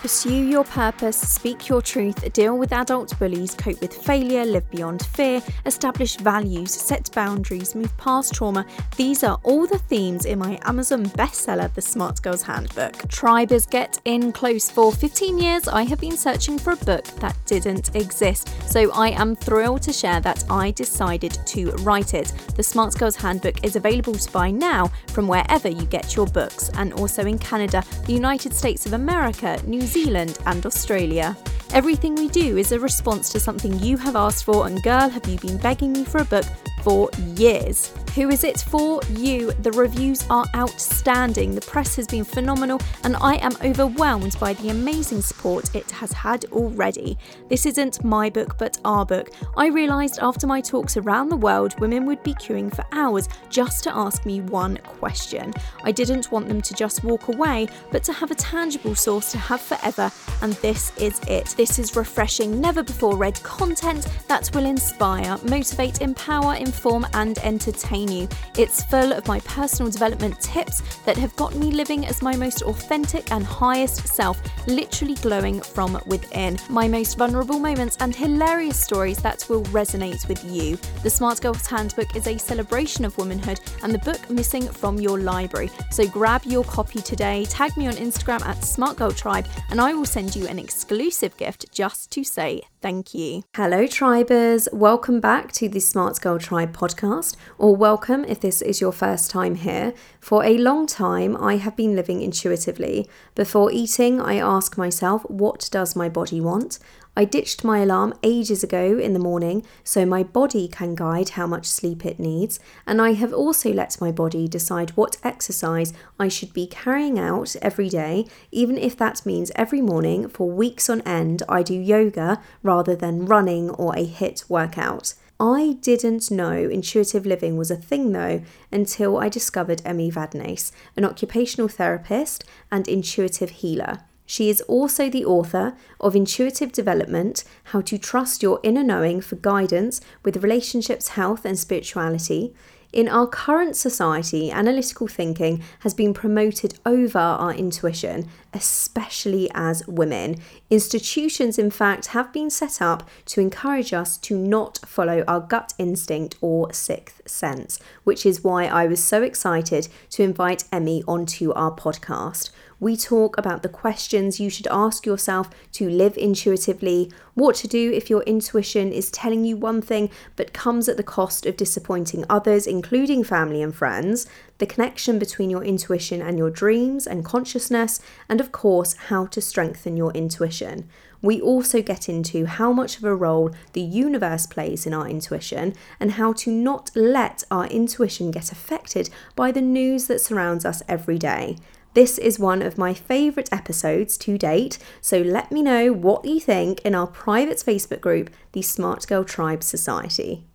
Pursue your purpose, speak your truth, deal with adult bullies, cope with failure, live beyond fear, establish values, set boundaries, move past trauma. These are all the themes in my Amazon bestseller, The Smart Girls Handbook. Tribers, get in close. For 15 years, I have been searching for a book that didn't exist, so I am thrilled to share that I decided to write it. The Smart Girls Handbook is available to buy now from wherever you get your books, and also in Canada, the United States of America, New Zealand, and Australia. Everything we do is a response to something you have asked for, and girl, have you been begging me for a book for years. Who is it for? You. The reviews are outstanding, the press has been phenomenal, and I am overwhelmed by the amazing support it has had already. This isn't my book, but our book. I realised after my talks around the world, women would be queuing for hours just to ask me one question. I didn't want them to just walk away, but to have a tangible source to have forever, and this is it. This is refreshing, never before read content that will inspire, motivate, empower, inform, and entertain you. It's full of my personal development tips that have got me living as my most authentic and highest self, literally glowing from within. My most vulnerable moments and hilarious stories that will resonate with you. The Smart Girls Handbook is a celebration of womanhood and the book missing from your library. So grab your copy today, tag me on Instagram at Smart Girl Tribe, and I will send you an exclusive gift just to say thank you. Hello, Tribers. Welcome back to the Smart Girl Tribe podcast, or welcome if this is your first time here. For a long time, I have been living intuitively. Before eating, I ask myself, what does my body want? I ditched my alarm ages ago in the morning so my body can guide how much sleep it needs, and I have also let my body decide what exercise I should be carrying out every day, even if that means every morning for weeks on end I do yoga rather than running or a HIIT workout. I didn't know intuitive living was a thing though until I discovered Emmy Vadnais, an occupational therapist and intuitive healer. She is also the author of Intuitive Development How to Trust Your Inner Knowing for Guidance with Relationships, Health, and Spirituality. In our current society, analytical thinking has been promoted over our intuition, especially as women. Institutions, in fact, have been set up to encourage us to not follow our gut instinct or sixth sense, which is why I was so excited to invite Emmy onto our podcast. We talk about the questions you should ask yourself to live intuitively, what to do if your intuition is telling you one thing but comes at the cost of disappointing others, including family and friends, the connection between your intuition and your dreams and consciousness, and of course, how to strengthen your intuition. We also get into how much of a role the universe plays in our intuition and how to not let our intuition get affected by the news that surrounds us every day. This is one of my favourite episodes to date, so let me know what you think in our private Facebook group, the Smart Girl Tribe Society.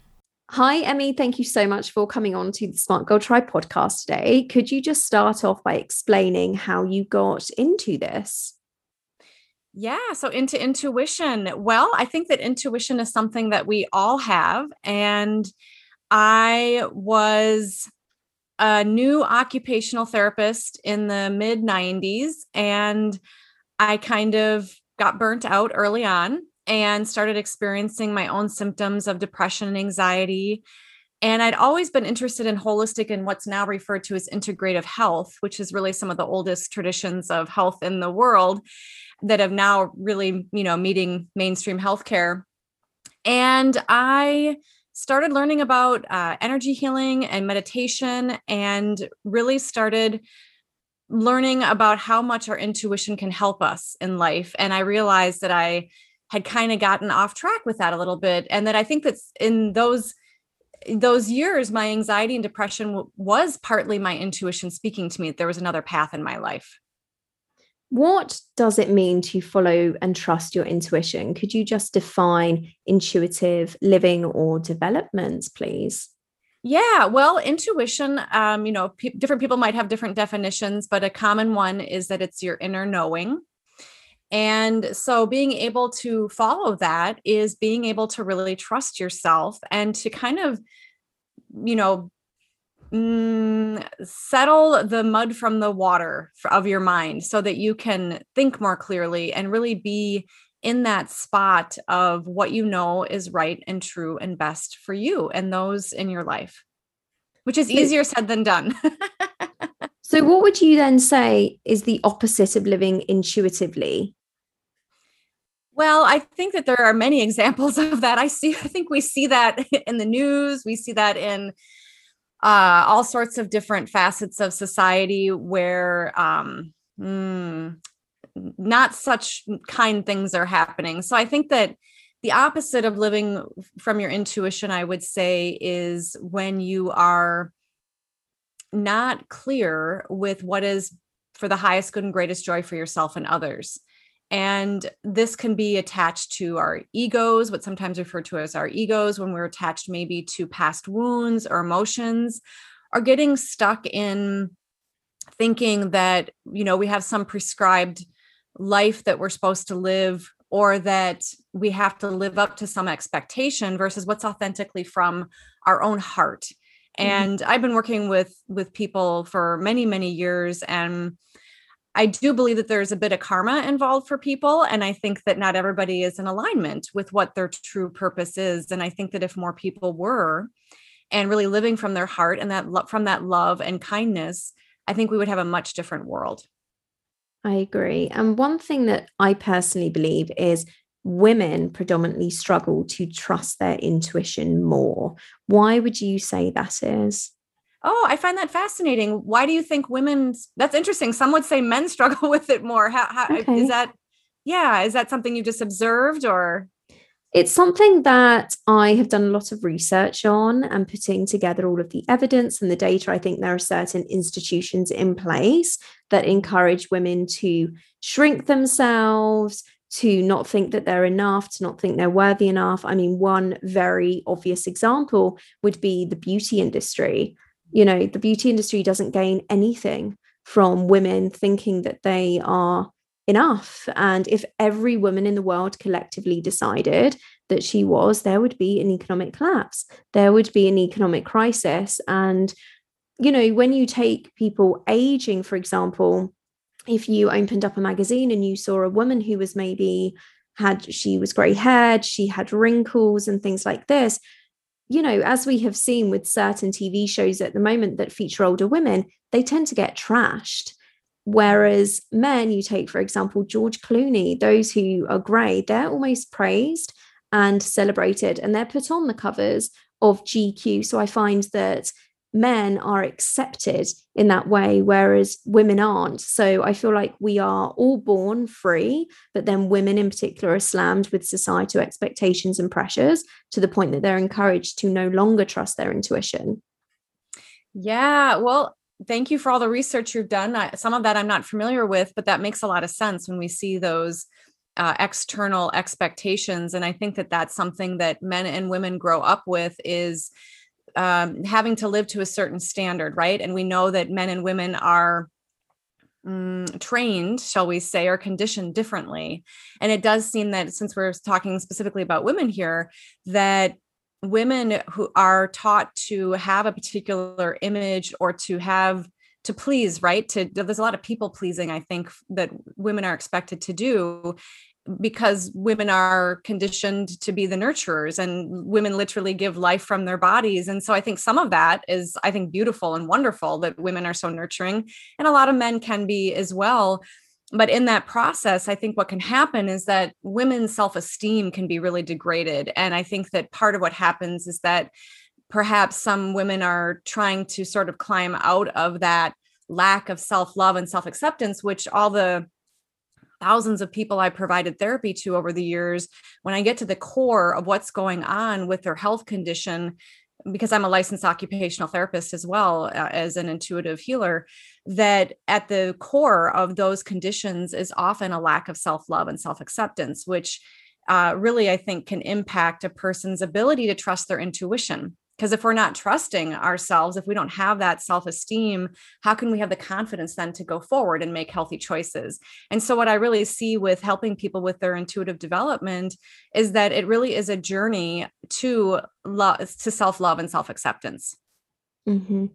Hi, Emmy. Thank you so much for coming on to the Smart Girl Tribe podcast today. Could you just start off by explaining how you got into this? Yeah, so into intuition. Well, I think that intuition is something that we all have. And I was a new occupational therapist in the mid 90s and I kind of got burnt out early on and started experiencing my own symptoms of depression and anxiety. And I'd always been interested in holistic and what's now referred to as integrative health, which is really some of the oldest traditions of health in the world that have now really, you know, meeting mainstream healthcare. And I started learning about uh, energy healing and meditation and really started learning about how much our intuition can help us in life. And I realized that I had kind of gotten off track with that a little bit. And that I think that in those those years my anxiety and depression w- was partly my intuition speaking to me that there was another path in my life what does it mean to follow and trust your intuition? Could you just define intuitive living or development, please? Yeah, well, intuition, um, you know, p- different people might have different definitions, but a common one is that it's your inner knowing. And so being able to follow that is being able to really trust yourself and to kind of, you know, mm, settle the mud from the water of your mind so that you can think more clearly and really be in that spot of what you know is right and true and best for you and those in your life, which is easier said than done. so, what would you then say is the opposite of living intuitively? Well, I think that there are many examples of that. I see, I think we see that in the news, we see that in uh, all sorts of different facets of society where um, mm, not such kind things are happening. So I think that the opposite of living from your intuition, I would say, is when you are not clear with what is for the highest good and greatest joy for yourself and others. And this can be attached to our egos, what sometimes referred to as our egos, when we're attached maybe to past wounds or emotions, or getting stuck in thinking that, you know, we have some prescribed life that we're supposed to live or that we have to live up to some expectation versus what's authentically from our own heart mm-hmm. and i've been working with with people for many many years and i do believe that there's a bit of karma involved for people and i think that not everybody is in alignment with what their true purpose is and i think that if more people were and really living from their heart and that from that love and kindness i think we would have a much different world I agree. And one thing that I personally believe is women predominantly struggle to trust their intuition more. Why would you say that is? Oh, I find that fascinating. Why do you think women? That's interesting. Some would say men struggle with it more. How, how uh, okay. is that? Yeah, is that something you just observed or? It's something that I have done a lot of research on and putting together all of the evidence and the data. I think there are certain institutions in place that encourage women to shrink themselves, to not think that they're enough, to not think they're worthy enough. I mean, one very obvious example would be the beauty industry. You know, the beauty industry doesn't gain anything from women thinking that they are enough. And if every woman in the world collectively decided that she was, there would be an economic collapse, there would be an economic crisis. And, you know, when you take people aging, for example, if you opened up a magazine and you saw a woman who was maybe had, she was grey haired, she had wrinkles and things like this. You know, as we have seen with certain TV shows at the moment that feature older women, they tend to get trashed Whereas men, you take, for example, George Clooney, those who are grey, they're almost praised and celebrated, and they're put on the covers of GQ. So I find that men are accepted in that way, whereas women aren't. So I feel like we are all born free, but then women in particular are slammed with societal expectations and pressures to the point that they're encouraged to no longer trust their intuition. Yeah, well, thank you for all the research you've done. I, some of that I'm not familiar with, but that makes a lot of sense when we see those uh, external expectations. And I think that that's something that men and women grow up with is um, having to live to a certain standard, right? And we know that men and women are mm, trained, shall we say, or conditioned differently. And it does seem that since we're talking specifically about women here, that women who are taught to have a particular image or to have to please right? To there's a lot of people pleasing i think that women are expected to do because women are conditioned to be the nurturers and women literally give life from their bodies. And so i think some of that is i think beautiful and wonderful that women are so nurturing and a lot of men can be as well. But in that process i think what can happen is that women's self-esteem can be really degraded. And i think that part of what happens is that perhaps some women are trying to sort of climb out of that lack of self-love and self-acceptance which all the thousands of people I provided therapy to over the years, when I get to the core of what's going on with their health condition, because I'm a licensed occupational therapist as well uh, as an intuitive healer, that at the core of those conditions is often a lack of self love and self acceptance, which uh, really I think can impact a person's ability to trust their intuition. Because if we're not trusting ourselves, if we don't have that self esteem, how can we have the confidence then to go forward and make healthy choices? And so, what I really see with helping people with their intuitive development is that it really is a journey to love, to self love and self acceptance. Mm-hmm.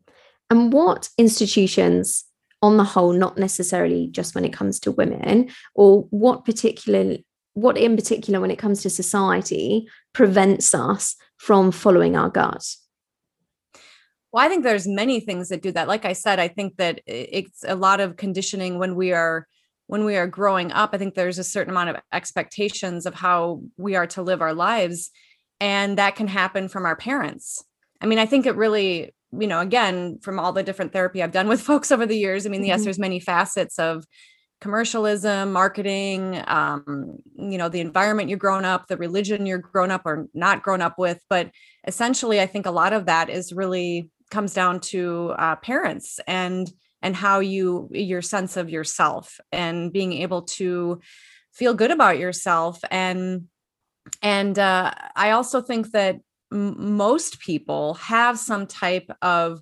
And what institutions, on the whole, not necessarily just when it comes to women, or what particular what in particular when it comes to society prevents us from following our gut well i think there's many things that do that. Like i said i think that it's a lot of conditioning when we are when we are growing up. I think there's a certain amount of expectations of how we are to live our lives and that can happen from our parents. I mean i think it really you know again from all the different therapy i've done with folks over the years i mean mm-hmm. yes there's many facets of commercialism marketing um, you know the environment you're grown up the religion you're grown up or not grown up with. But essentially i think a lot of that is really comes down to uh, parents and and how you your sense of yourself and being able to feel good about yourself. And and uh, i also think that m- most people have some type of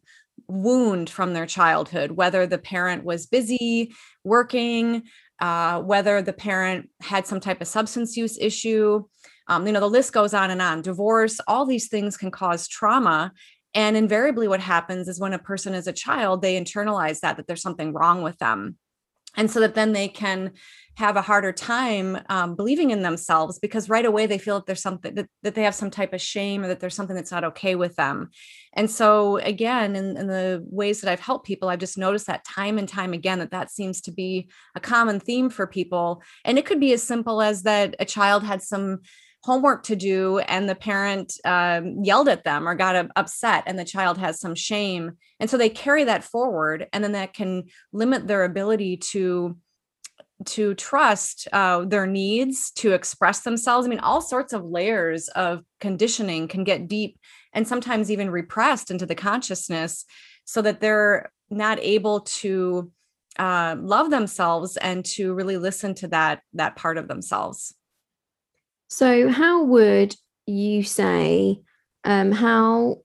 wound from their childhood whether the parent was busy working uh, whether the parent had some type of substance use issue. Um, you know the list goes on and on. Divorce all these things can cause trauma. And invariably, what happens is when a person is a child, they internalize that, that there's something wrong with them. And so that then they can have a harder time um, believing in themselves because right away they feel that there's something that, that they have some type of shame or that there's something that's not okay with them. And so, again, in, in the ways that I've helped people, I've just noticed that time and time again that that seems to be a common theme for people. And it could be as simple as that a child had some homework to do and the parent um, yelled at them or got upset and the child has some shame. And so they carry that forward and then that can limit their ability to to trust uh, their needs to express themselves. I mean all sorts of layers of conditioning can get deep and sometimes even repressed into the consciousness so that they're not able to uh, love themselves and to really listen to that that part of themselves so, how would you say um, how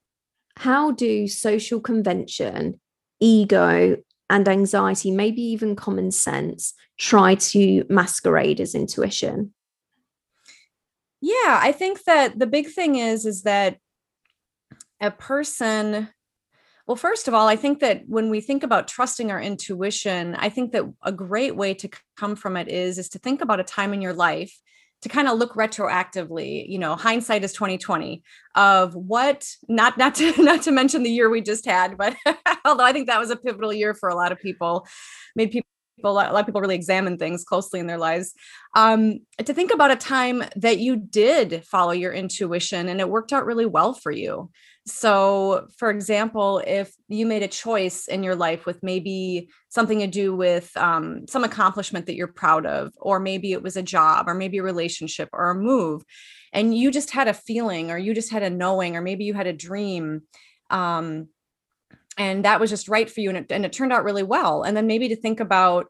how do social convention, ego, and anxiety, maybe even common sense, try to masquerade as intuition? Yeah, I think that the big thing is is that a person well, first of all, I think that when we think about trusting our intuition, I think that a great way to come from it is is to think about a time in your life to kind of look retroactively you know hindsight is 2020 of what not not to not to mention the year we just had but although i think that was a pivotal year for a lot of people made people a lot, of people really examine things closely in their lives. Um, to think about a time that you did follow your intuition and it worked out really well for you so, for example, if you made a choice in your life with maybe something to do with um, some accomplishment that you're proud of, or maybe it was a job, or maybe a relationship, or a move, and you just had a feeling, or you just had a knowing, or maybe you had a dream, um, and that was just right for you, and it, and it turned out really well. And then maybe to think about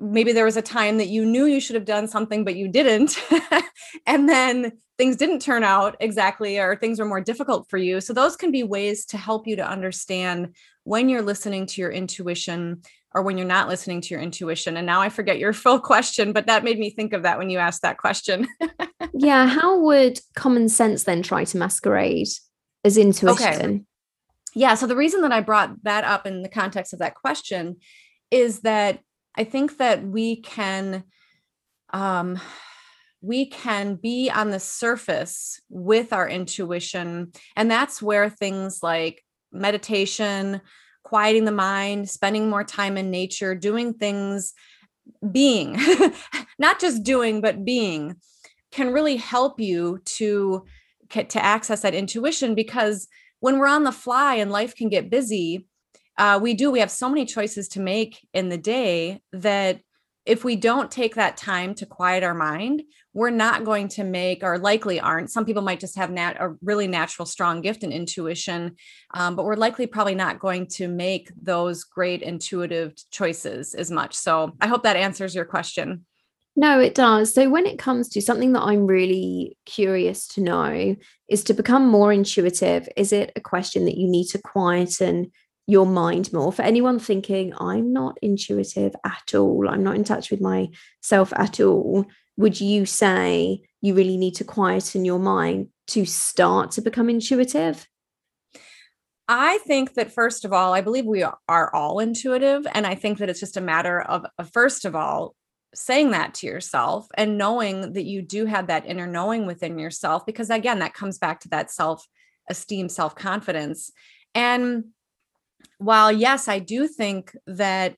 maybe there was a time that you knew you should have done something but you didn't and then things didn't turn out exactly or things were more difficult for you. So those can be ways to help you to understand when you're listening to your intuition or when you're not listening to your intuition. And now i forget your full question but that made me think of that when you asked that question. Yeah how would common sense then try to masquerade as intuition? Okay. yeah so the reason that i brought that up in the context of that question is that I think that we can um we can be on the surface with our intuition and that's where things like meditation quieting the mind spending more time in nature doing things being not just doing but being can really help you to to access that intuition because when we're on the fly and life can get busy uh, we do we have so many choices to make in the day that if we don't take that time to quiet our mind we're not going to make or likely aren't some people might just have nat- a really natural strong gift and in intuition um, but we're likely probably not going to make those great intuitive choices as much so i hope that answers your question no, it does. So, when it comes to something that I'm really curious to know is to become more intuitive, is it a question that you need to quieten your mind more. For anyone thinking, I'm not intuitive at all, I'm not in touch with myself at all, would you say you really need to quieten your mind to start to become intuitive? I think that first of all, I believe we are all intuitive. And I think that it's just a matter of, of, first of all, saying that to yourself and knowing that you do have that inner knowing within yourself. Because again, that comes back to that self esteem, self confidence. And while, yes, I do think that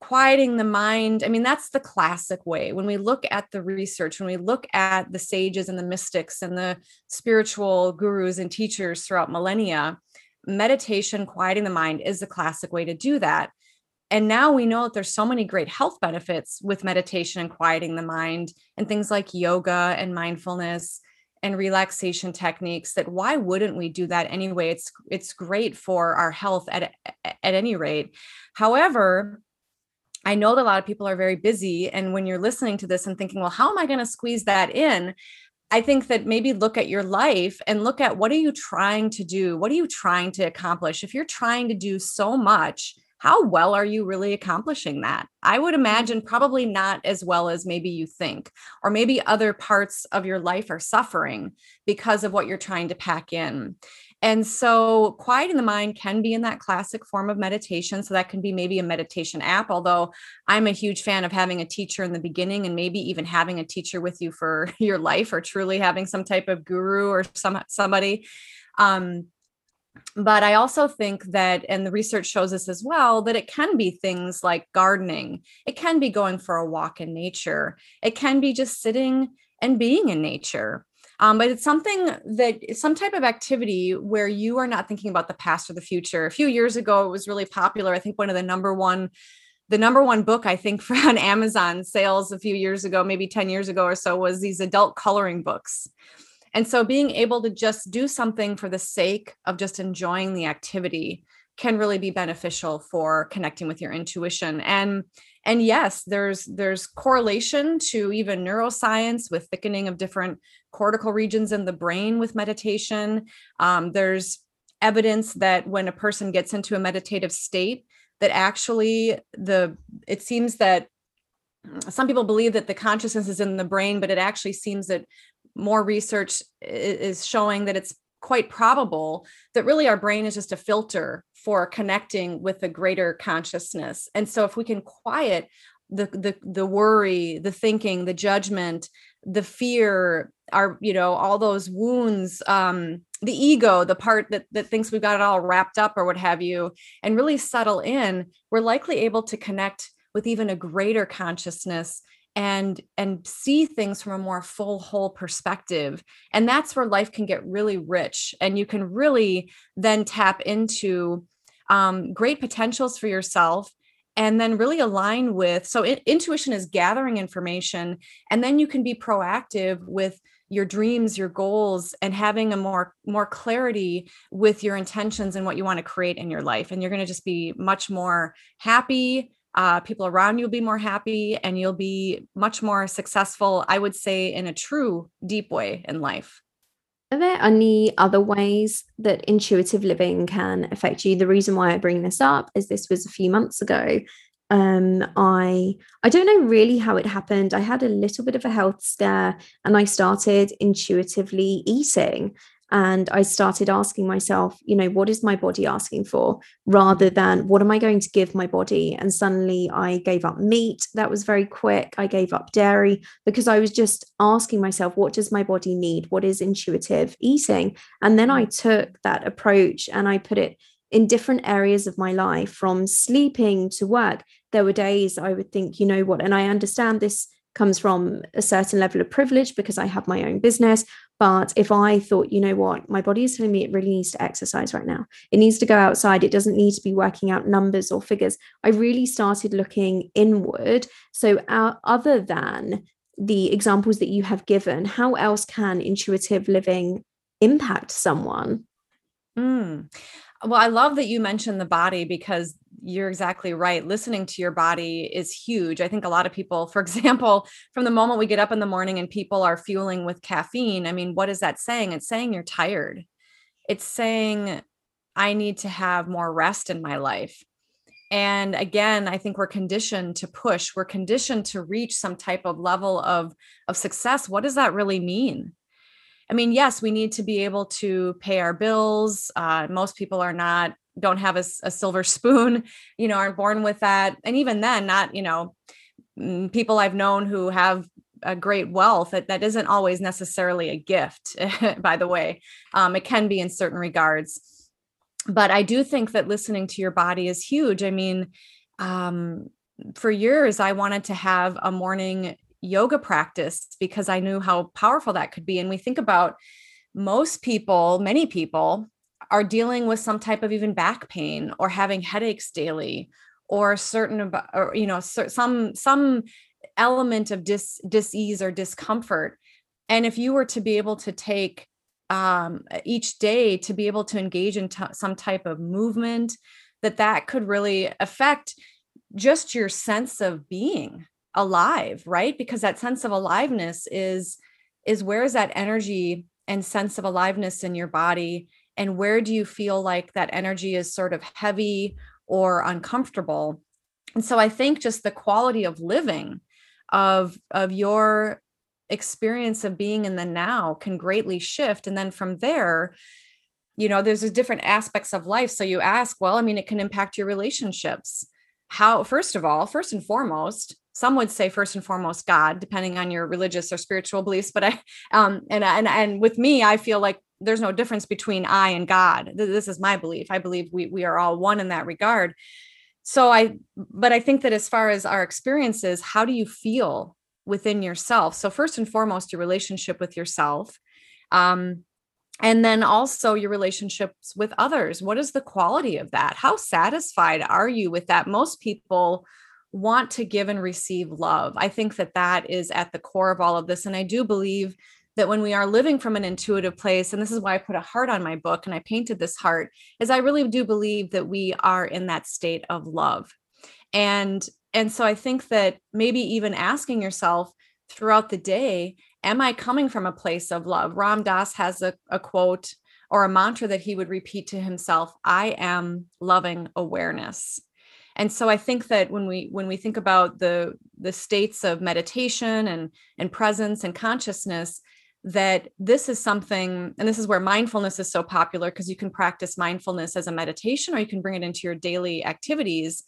quieting the mind. I mean that's the classic way. When we look at the research when we look at the sages and the mystics and the spiritual gurus and teachers throughout millennia meditation quieting the mind is the classic way to do that. And now we know that there's so many great health benefits with meditation and quieting the mind and things like yoga and mindfulness and relaxation techniques that why wouldn't we do that anyway? It's it's great for our health at at any rate. However I know that a lot of people are very busy. And when you're listening to this and thinking, well, how am I going to squeeze that in? I think that maybe look at your life and look at what are you trying to do? What are you trying to accomplish? If you're trying to do so much, how well are you really accomplishing that? I would imagine probably not as well as maybe you think, or maybe other parts of your life are suffering because of what you're trying to pack in. And so, quieting the mind can be in that classic form of meditation. So, that can be maybe a meditation app, although I'm a huge fan of having a teacher in the beginning and maybe even having a teacher with you for your life or truly having some type of guru or some somebody. Um, but I also think that, and the research shows this as well, that it can be things like gardening. It can be going for a walk in nature. It can be just sitting and being in nature. Um, but it's something that some type of activity where you are not thinking about the past or the future. A few years ago, it was really popular. I think one of the number one the number one book I think for on Amazon sales a few years ago, maybe 10 years ago or so, was these adult coloring books. And so being able to just do something for the sake of just enjoying the activity can really be beneficial for connecting with your intuition. And and yes, there's there's correlation to even neuroscience with thickening of different cortical regions in the brain with meditation. Um, there's evidence that when a person gets into a meditative state, that actually the it seems that some people believe that the consciousness is in the brain, but it actually seems that more research is showing that it's quite probable that really our brain is just a filter for connecting with a greater consciousness. And so if we can quiet the the the worry, the thinking, the judgment, the fear, our you know all those wounds um the ego the part that that thinks we've got it all wrapped up or what have you and really settle in we're likely able to connect with even a greater consciousness and and see things from a more full whole perspective and that's where life can get really rich and you can really then tap into um, great potentials for yourself and then really align with so it, intuition is gathering information and then you can be proactive with your dreams your goals and having a more more clarity with your intentions and what you want to create in your life and you're going to just be much more happy uh, people around you will be more happy and you'll be much more successful i would say in a true deep way in life are there any other ways that intuitive living can affect you? The reason why I bring this up is this was a few months ago. Um, I I don't know really how it happened. I had a little bit of a health scare and I started intuitively eating. And I started asking myself, you know, what is my body asking for rather than what am I going to give my body? And suddenly I gave up meat. That was very quick. I gave up dairy because I was just asking myself, what does my body need? What is intuitive eating? And then I took that approach and I put it in different areas of my life from sleeping to work. There were days I would think, you know what, and I understand this comes from a certain level of privilege because I have my own business. But if I thought, you know what, my body is telling me it really needs to exercise right now, it needs to go outside, it doesn't need to be working out numbers or figures, I really started looking inward. So, uh, other than the examples that you have given, how else can intuitive living impact someone? Mm. Well, I love that you mentioned the body because you're exactly right. Listening to your body is huge. I think a lot of people, for example, from the moment we get up in the morning and people are fueling with caffeine, I mean, what is that saying? It's saying you're tired. It's saying, I need to have more rest in my life. And again, I think we're conditioned to push, we're conditioned to reach some type of level of, of success. What does that really mean? I mean, yes, we need to be able to pay our bills. Uh, most people are not don't have a, a silver spoon, you know, aren't born with that. And even then, not you know, mm, people I've known who have a great wealth that, that isn't always necessarily a gift by the way. Um, it can be in certain regards. But i do think that listening to your body is huge. I mean um, for years i wanted to have a morning yoga practice because i knew how powerful that could be. And we think about most people many people are dealing with some type of even back pain or having headaches daily or certain or you know some some element of dis dis-ease or discomfort. And if you were to be able to take um, each day to be able to engage in some type of movement that that could really affect just your sense of being alive right? Because that sense of aliveness is is where is that energy and sense of aliveness in your body and where do you feel like that energy is sort of heavy or uncomfortable? And so i think just the quality of living of of your experience of being in the now can greatly shift. And then from there you know there's different aspects of life. So you ask well i mean it can impact your relationships. How first of all first and foremost some would say first and foremost god depending on your religious or spiritual beliefs. But i um and and and with me i feel like there's no difference between i and god. This is my belief. I believe we we are all one in that regard. So i but i think that as far as our experiences how do you feel within yourself? So first and foremost your relationship with yourself um, and then also your relationships with others. What is the quality of that? How satisfied are you with that? Most people want to give and receive love. I think that that is at the core of all of this and i do believe that when we are living from an intuitive place and this is why i put a heart on my book and i painted this heart is i really do believe that we are in that state of love. And and so i think that maybe even asking yourself throughout the day am i coming from a place of love? Ram dass has a, a quote or a mantra that he would repeat to himself i am loving awareness. And so i think that when we when we think about the the states of meditation and and presence and consciousness that this is something and this is where mindfulness is so popular because you can practice mindfulness as a meditation or you can bring it into your daily activities.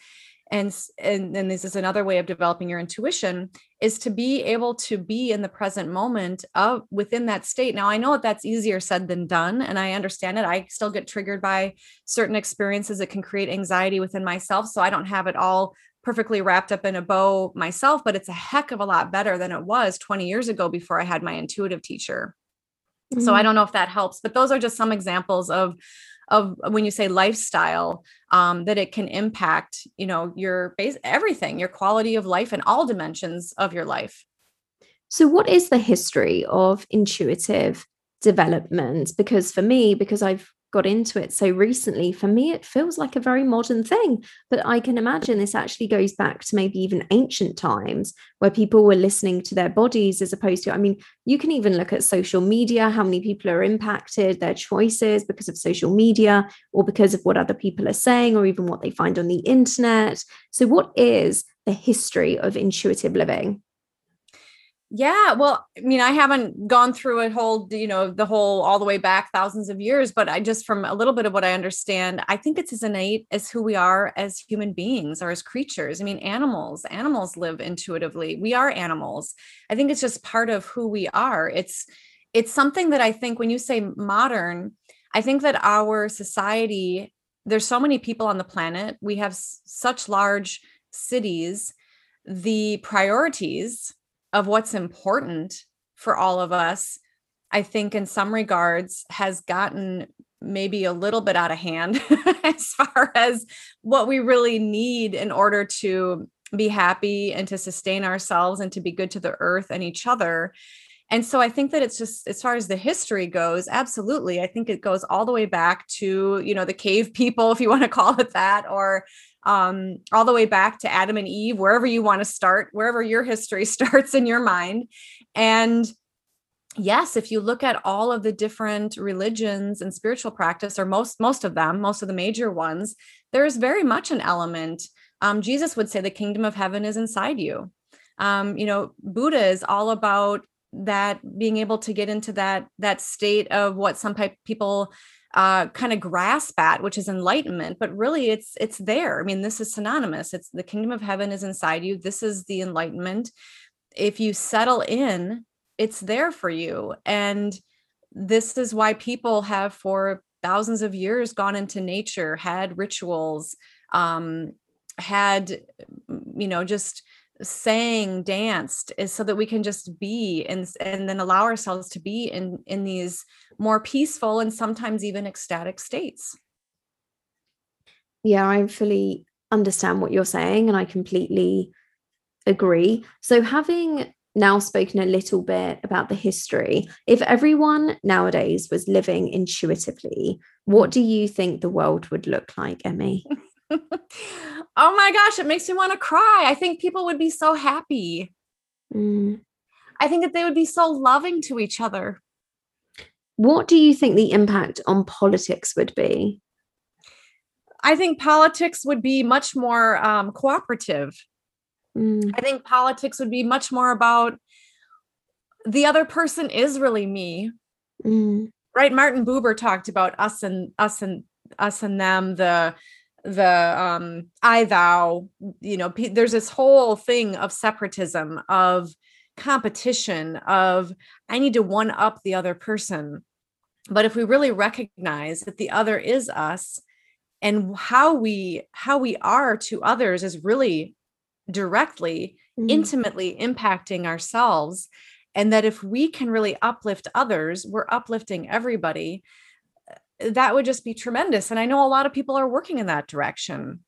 And and then this is another way of developing your intuition is to be able to be in the present moment of within that state. Now i know that that's easier said than done and i understand it. I still get triggered by certain experiences that can create anxiety within myself so i don't have it all perfectly wrapped up in a bow myself, but it's a heck of a lot better than it was 20 years ago before I had my intuitive teacher. Mm-hmm. So I mm-hmm. don't know if that helps, but those are just some examples of of when you say lifestyle um, that it can impact you know your base everything your quality of life and all dimensions of your life so what is the history of intuitive development because for me because i've got into it so recently, for me, it feels like a very modern thing. But I can imagine this actually goes back to maybe even ancient times where people were listening to their bodies as opposed to, I mean, you can even look at social media, how many people are impacted, their choices because of social media or because of what other people are saying or even what they find on the internet. So, what is the history of intuitive living? Yeah, well, I mean, I haven't gone through a whole, you know, the whole all the way back thousands of years, but I just from a little bit of what I understand, I think it's as innate as who we are as human beings or as creatures. I mean, animals, animals live intuitively. We are animals. I think it's just part of who we are. It's it's something that I think when you say modern, I think that our society, there's so many people on the planet. We have s- such large cities. The priorities of what's important for all of us, I think in some regards has gotten maybe a little bit out of hand as far as what we really need in order to be happy and to sustain ourselves and to be good to the earth and each other. And so I think that it's just as far as the history goes, absolutely. I think it goes all the way back to, you know, the cave people, if you want to call it that, or um, all the way back to Adam and Eve, wherever you want to start, wherever your history starts in your mind. And yes, if you look at all of the different religions and spiritual practice, or most most of them, most of the major ones, there is very much an element. Um, Jesus would say the kingdom of heaven is inside you. Um, you know, Buddha is all about that being able to get into that that state of what some people uh, kind of grasp at, which is enlightenment. But really, it's it's there. I mean, this is synonymous. It's the kingdom of heaven is inside you. This is the enlightenment. If you settle in, it's there for you. And this is why people have for thousands of years gone into nature, had rituals, um, had you know just sang danced is so that we can just be and and then allow ourselves to be in in these more peaceful and sometimes even ecstatic states yeah i fully understand what you're saying and i completely agree so having now spoken a little bit about the history if everyone nowadays was living intuitively what do you think the world would look like emmy oh my gosh, it makes me want to cry. I think people would be so happy. Mm. I think that they would be so loving to each other. What do you think the impact on politics would be? I think politics would be much more um, cooperative. Mm. I think politics would be much more about the other person is really me. Mm. Right? Martin Buber talked about us and us and us and them, the the um i thou you know there's this whole thing of separatism of competition of i need to one up the other person but if we really recognize that the other is us and how we how we are to others is really directly mm-hmm. intimately impacting ourselves and that if we can really uplift others we're uplifting everybody that would just be tremendous. And I know a lot of people are working in that direction.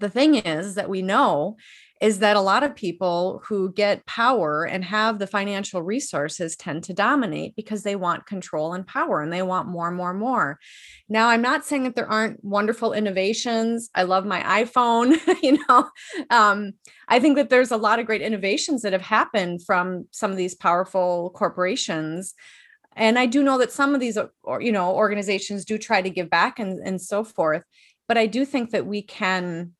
The thing is that we know is that a lot of people who get power and have the financial resources tend to dominate because they want control and power and they want more more more. Now, I'm not saying that there aren't wonderful innovations. I love my iPhone. you know, um, I think that there's a lot of great innovations that have happened from some of these powerful corporations and i do know that some of these or you know organizations do try to give back and and so forth but i do think that we can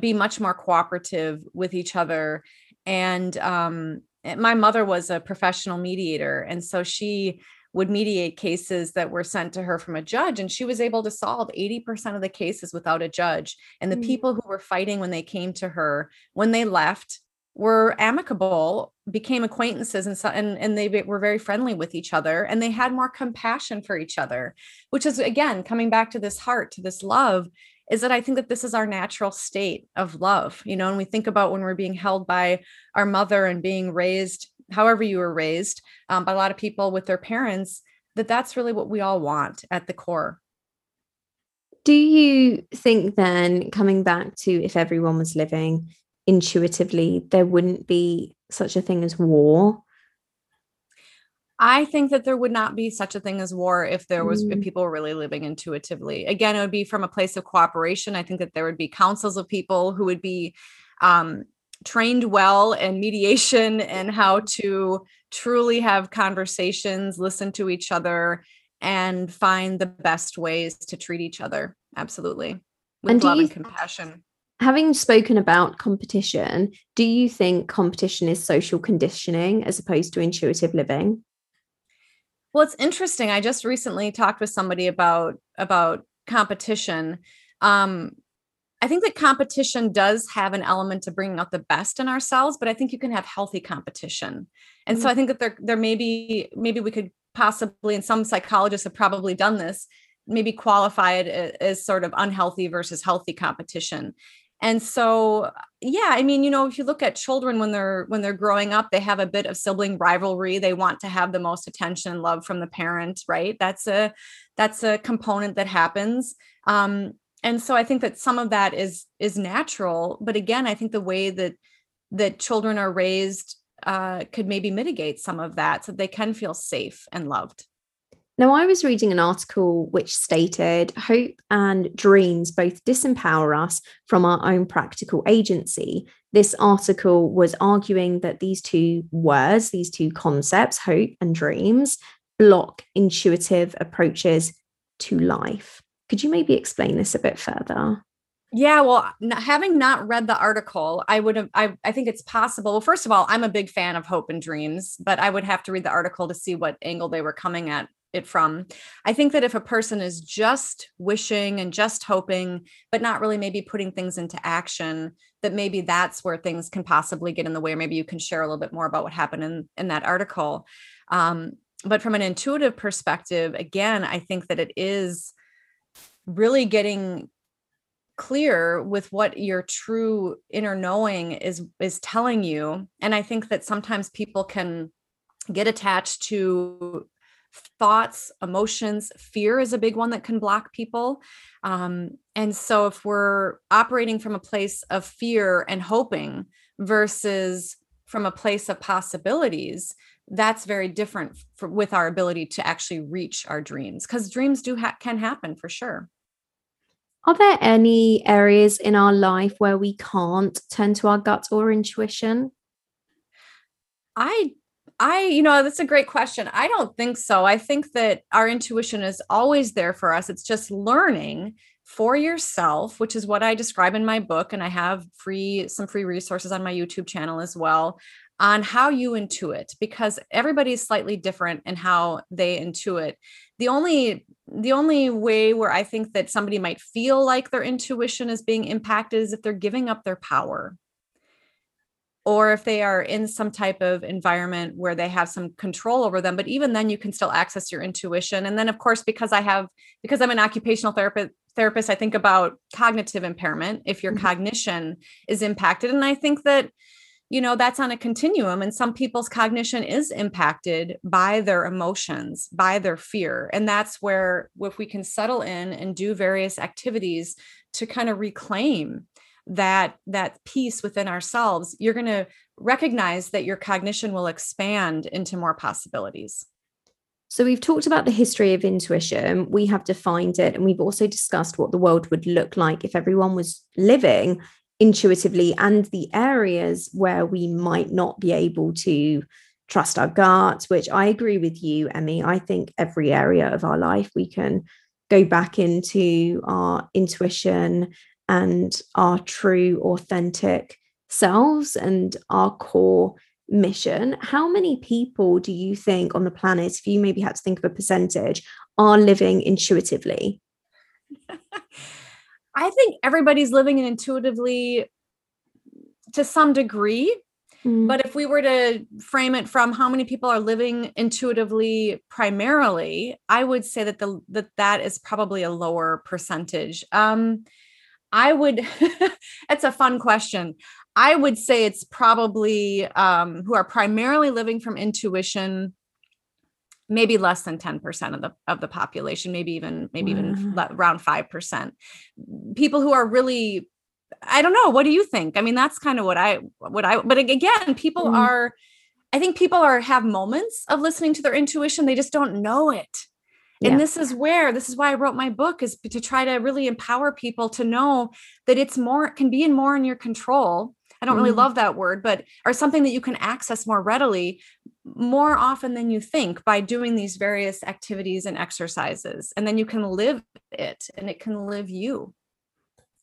be much more cooperative with each other and um, my mother was a professional mediator and so she would mediate cases that were sent to her from a judge and she was able to solve 80% of the cases without a judge and the mm-hmm. people who were fighting when they came to her when they left were amicable became acquaintances and so and, and they were very friendly with each other and they had more compassion for each other which is again coming back to this heart to this love is that i think that this is our natural state of love you know and we think about when we're being held by our mother and being raised however you were raised um, by a lot of people with their parents that that's really what we all want at the core do you think then coming back to if everyone was living intuitively, there wouldn't be such a thing as war? I think that there would not be such a thing as war if there was mm. if people were really living intuitively. Again, it would be from a place of cooperation. I think that there would be councils of people who would be um, trained well in mediation and how to truly have conversations, listen to each other, and find the best ways to treat each other. Absolutely, with and love you, and compassion having spoken about competition, do you think competition is social conditioning as opposed to intuitive living? Well, it's interesting. I just recently talked with somebody about about competition. Um, I think that competition does have an element to bringing out the best in ourselves, but I think you can have healthy competition. And mm-hmm. so I think that there there may be maybe we could possibly, and some psychologists have probably done this, maybe qualify it as sort of unhealthy versus healthy competition and so yeah i mean you know if you look at children when they're when they're growing up they have a bit of sibling rivalry. They want to have the most attention and love from the parent right? That's a that's a component that happens. Um and so i think that some of that is is natural but again i think the way that that children are raised uh, could maybe mitigate some of that so they can feel safe and loved now, I was reading an article which stated hope and dreams both disempower us from our own practical agency. This article was arguing that these two words, these two concepts, hope and dreams, block intuitive approaches to life. Could you maybe explain this a bit further? Yeah, well, having not read the article, I would have. I, I think it's possible. Well, first of all, I'm a big fan of Hope and Dreams, but I would have to read the article to see what angle they were coming at it from. I think that if a person is just wishing and just hoping, but not really maybe putting things into action, that maybe that's where things can possibly get in the way. Or maybe you can share a little bit more about what happened in in that article. Um, but from an intuitive perspective, again, I think that it is really getting clear with what your true inner knowing is is telling you and i think that sometimes people can get attached to thoughts emotions fear is a big one that can block people um, and so if we're operating from a place of fear and hoping versus from a place of possibilities that's very different for, with our ability to actually reach our dreams because dreams do ha- can happen for sure are there any areas in our life where we can't turn to our gut or intuition? I I, you know, that's a great question. I don't think so. I think that our intuition is always there for us. It's just learning for yourself, which is what I describe in my book. And I have free, some free resources on my YouTube channel as well on how you intuit because everybody's slightly different in how they intuit. The only the only way where I think that somebody might feel like their intuition is being impacted is if they're giving up their power or if they are in some type of environment where they have some control over them but even then you can still access your intuition. And then of course because i have because i'm an occupational therapist therapist i think about cognitive impairment if your mm-hmm. cognition is impacted. And i think that you know that's on a continuum and some people's cognition is impacted by their emotions by their fear. And that's where if we can settle in and do various activities to kind of reclaim that that peace within ourselves you're going to recognize that your cognition will expand into more possibilities so we've talked about the history of intuition we have defined it and we've also discussed what the world would look like if everyone was living intuitively and the areas where we might not be able to trust our gut, which I agree with you, Emmy. I think every area of our life we can go back into our intuition and our true, authentic selves and our core mission. How many people do you think on the planet, if you maybe had to think of a percentage, are living intuitively? I think everybody's living it intuitively to some degree. Mm. But if we were to frame it from how many people are living intuitively primarily, I would say that the that that is probably a lower percentage. Um, I would. it's a fun question. I would say it's probably um, who are primarily living from intuition maybe less than 10% of the of the population maybe even maybe wow. even around 5% people who are really i don't know what do you think i mean that's kind of what i what i but again people mm. are i think people are have moments of listening to their intuition they just don't know it yeah. and this is where this is why i wrote my book is to try to really empower people to know that it's more can be in more in your control I don't really mm. love that word, but or something that you can access more readily more often than you think by doing these various activities and exercises. And then you can live it and it can live you.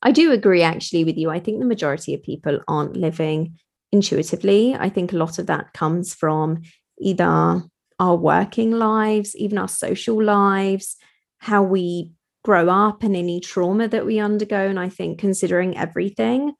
I do agree actually with you. I think the majority of people aren't living intuitively. I think a lot of that comes from either our working lives, even our social lives, how we grow up and any trauma that we undergo. And I think considering everything,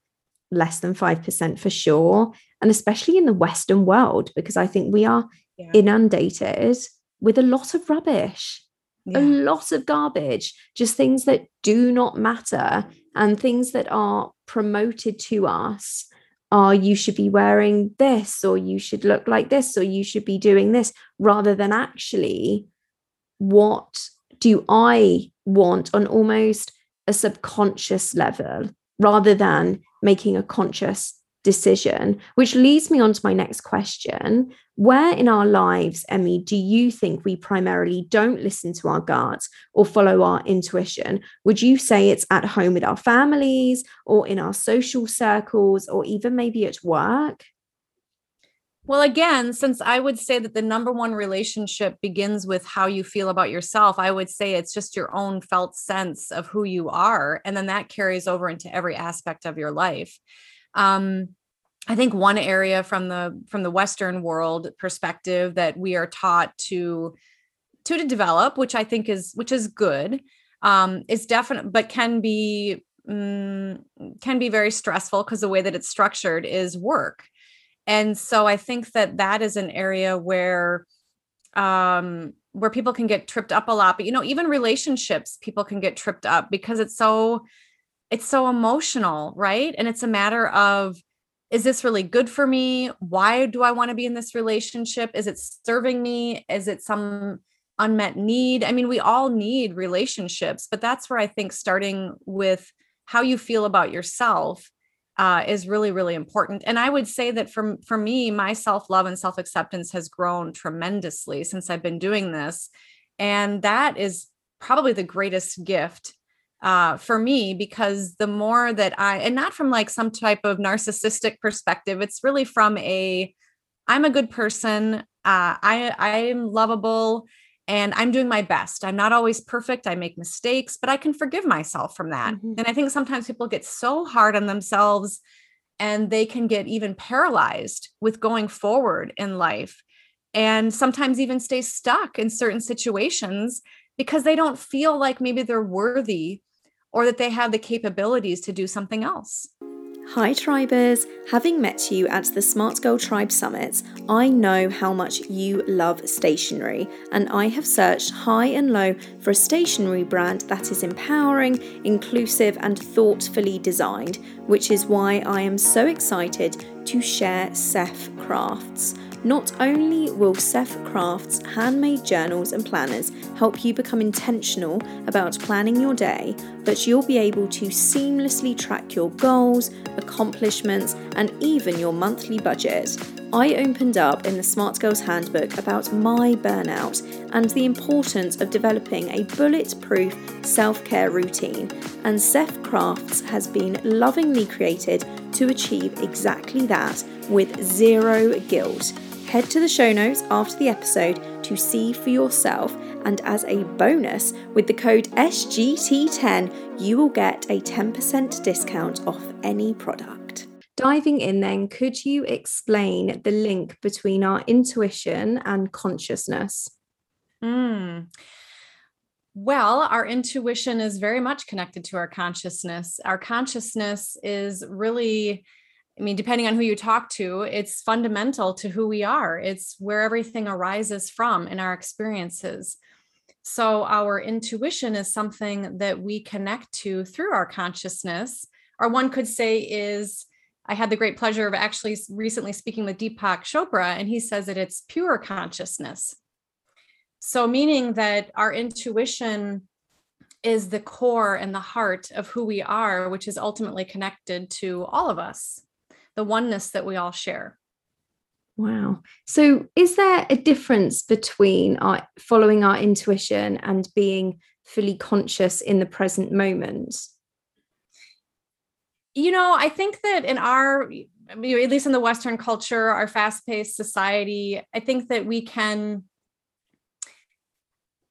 less than 5% for sure. And especially in the Western world, because I think we are yeah. inundated with a lot of rubbish, yeah. a lot of garbage, just things that do not matter and things that are promoted to us are you should be wearing this or you should look like this or you should be doing this rather than actually what do I want on almost a subconscious level rather than making a conscious decision, which leads me on to my next question. Where in our lives, Emmy, do you think we primarily don't listen to our gut or follow our intuition? Would you say it's at home with our families or in our social circles or even maybe at work? Well, again, since I would say that the number one relationship begins with how you feel about yourself, I would say it's just your own felt sense of who you are. And then that carries over into every aspect of your life. Um, I think one area from the from the Western world perspective that we are taught to to, to develop, which I think is which is good, um, is definite, but can be um, can be very stressful because the way that it's structured is work. And so i think that that is an area where um where people can get tripped up a lot but you know even relationships people can get tripped up because it's so it's so emotional right? And it's a matter of is this really good for me? Why do i want to be in this relationship? Is it serving me? Is it some unmet need? I mean we all need relationships but that's where i think starting with how you feel about yourself uh, is really really important. And i would say that for, for me my self-love and self-acceptance has grown tremendously since i've been doing this. And that is probably the greatest gift uh, for me because the more that i and not from like some type of narcissistic perspective it's really from a i'm a good person uh, i i'm lovable and I'm doing my best. I'm not always perfect. I make mistakes, but I can forgive myself from that. Mm-hmm. And I think sometimes people get so hard on themselves and they can get even paralyzed with going forward in life and sometimes even stay stuck in certain situations because they don't feel like maybe they're worthy or that they have the capabilities to do something else. Hi, Tribers! Having met you at the Smart Girl Tribe Summit, I know how much you love stationery, and I have searched high and low for a stationery brand that is empowering, inclusive, and thoughtfully designed, which is why I am so excited to share Seph Crafts. Not only will Seph Crafts handmade journals and planners help you become intentional about planning your day, but you'll be able to seamlessly track your goals, accomplishments, and even your monthly budget. I opened up in the Smart Girls Handbook about my burnout and the importance of developing a bulletproof self care routine, and Seph Crafts has been lovingly created to achieve exactly that with zero guilt. Head to the show notes after the episode to see for yourself. And as a bonus, with the code SGT10, you will get a 10% discount off any product. Diving in, then, could you explain the link between our intuition and consciousness? Mm. Well, our intuition is very much connected to our consciousness. Our consciousness is really I mean, depending on who you talk to, it's fundamental to who we are. It's where everything arises from in our experiences. So, our intuition is something that we connect to through our consciousness, or one could say is I had the great pleasure of actually recently speaking with Deepak Chopra, and he says that it's pure consciousness. So, meaning that our intuition is the core and the heart of who we are, which is ultimately connected to all of us the oneness that we all share. Wow. So, is there a difference between our following our intuition and being fully conscious in the present moment? You know, I think that in our, at least in the Western culture, our fast paced society, I think that we can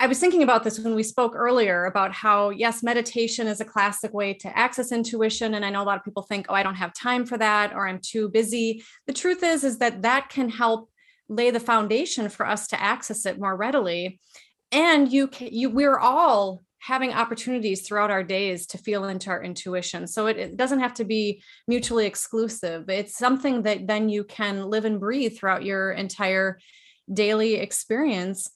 I was thinking about this when we spoke earlier about how, yes, meditation is a classic way to access intuition. And I know a lot of people think, oh, I don't have time for that, or I'm too busy. The truth is, is that that can help lay the foundation for us to access it more readily. And you can, you, we're all having opportunities throughout our days to feel into our intuition. So it, it doesn't have to be mutually exclusive. It's something that then you can live and breathe throughout your entire daily experience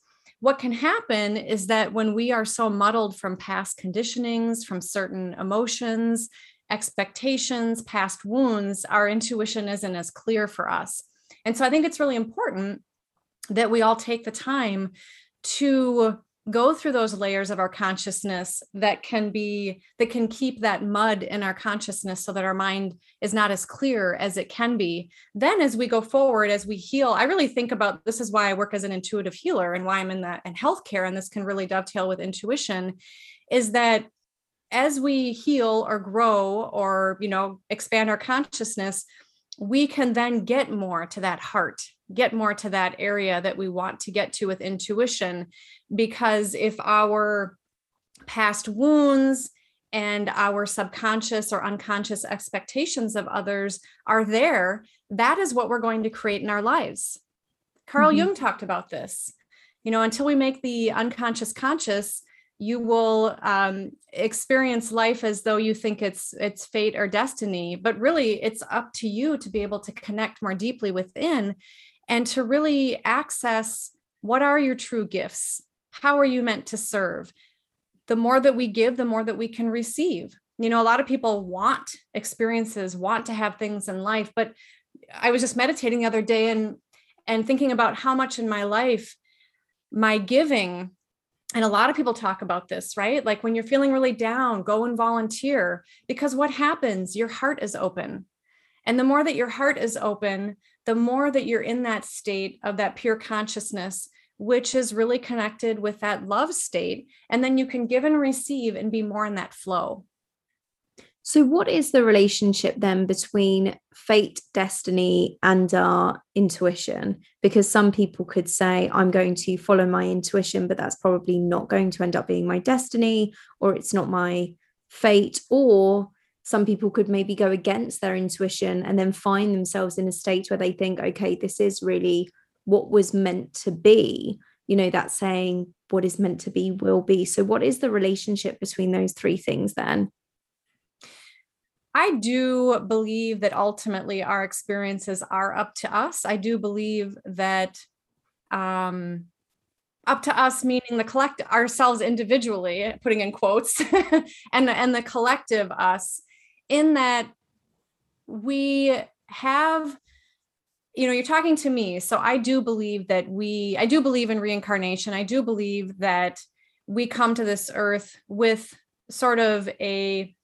what can happen is that when we are so muddled from past conditionings, from certain emotions, expectations, past wounds, our intuition isn't as clear for us. And so I think it's really important that we all take the time to go through those layers of our consciousness that can be that can keep that mud in our consciousness so that our mind is not as clear as it can be. Then as we go forward as we heal i really think about this is why i work as an intuitive healer and why i'm in the in healthcare and this can really dovetail with intuition is that as we heal or grow or you know expand our consciousness we can then get more to that heart get more to that area that we want to get to with intuition because if our past wounds and our subconscious or unconscious expectations of others are there, that is what we're going to create in our lives. Carl mm-hmm. Jung talked about this. You know, until we make the unconscious conscious, you will um, experience life as though you think it's it's fate or destiny but really it's up to you to be able to connect more deeply within and to really access what are your true gifts how are you meant to serve the more that we give, the more that we can receive. You know, a lot of people want experiences, want to have things in life, but I was just meditating the other day and and thinking about how much in my life my giving and a lot of people talk about this, right? Like when you're feeling really down, go and volunteer because what happens? Your heart is open. And the more that your heart is open, the more that you're in that state of that pure consciousness, which is really connected with that love state. And then you can give and receive and be more in that flow. So, what is the relationship then between fate, destiny, and our intuition? Because some people could say, I'm going to follow my intuition, but that's probably not going to end up being my destiny, or it's not my fate. Or some people could maybe go against their intuition and then find themselves in a state where they think, okay, this is really what was meant to be. You know that saying what is meant to be will be. So what is the relationship between those three things then? I do believe that ultimately our experiences are up to us. I do believe that um, up to us meaning the collect ourselves individually, putting in quotes, and and the collective us, in that we have you know you're talking to me so i do believe that we i do believe in reincarnation. I do believe that we come to this earth with sort of a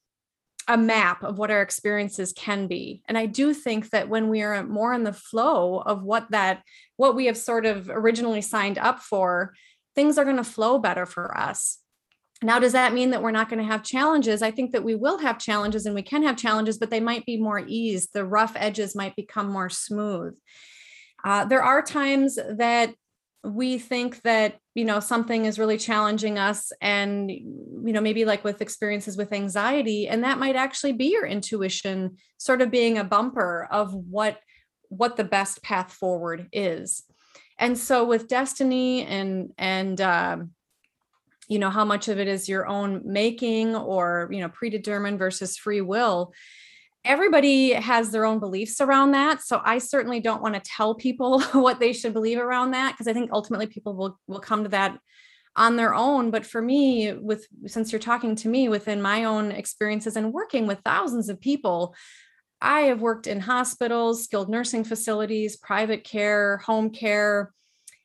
a map of what our experiences can be. And i do think that when we are more in the flow of what that what we have sort of originally signed up for things are going to flow better for us now, does that mean that we're not going to have challenges? I think that we will have challenges and we can have challenges, but they might be more eased. The rough edges might become more smooth. Uh, there are times that we think that you know something is really challenging us and you know maybe like with experiences with anxiety and that might actually be your intuition sort of being a bumper of what what the best path forward is and so with destiny and and um, you know how much of it is your own making or you know predetermined versus free will everybody has their own beliefs around that. So i certainly don't want to tell people what they should believe around that because i think ultimately people will will come to that on their own. But for me with since you're talking to me within my own experiences and working with thousands of people i have worked in hospitals skilled nursing facilities private care home care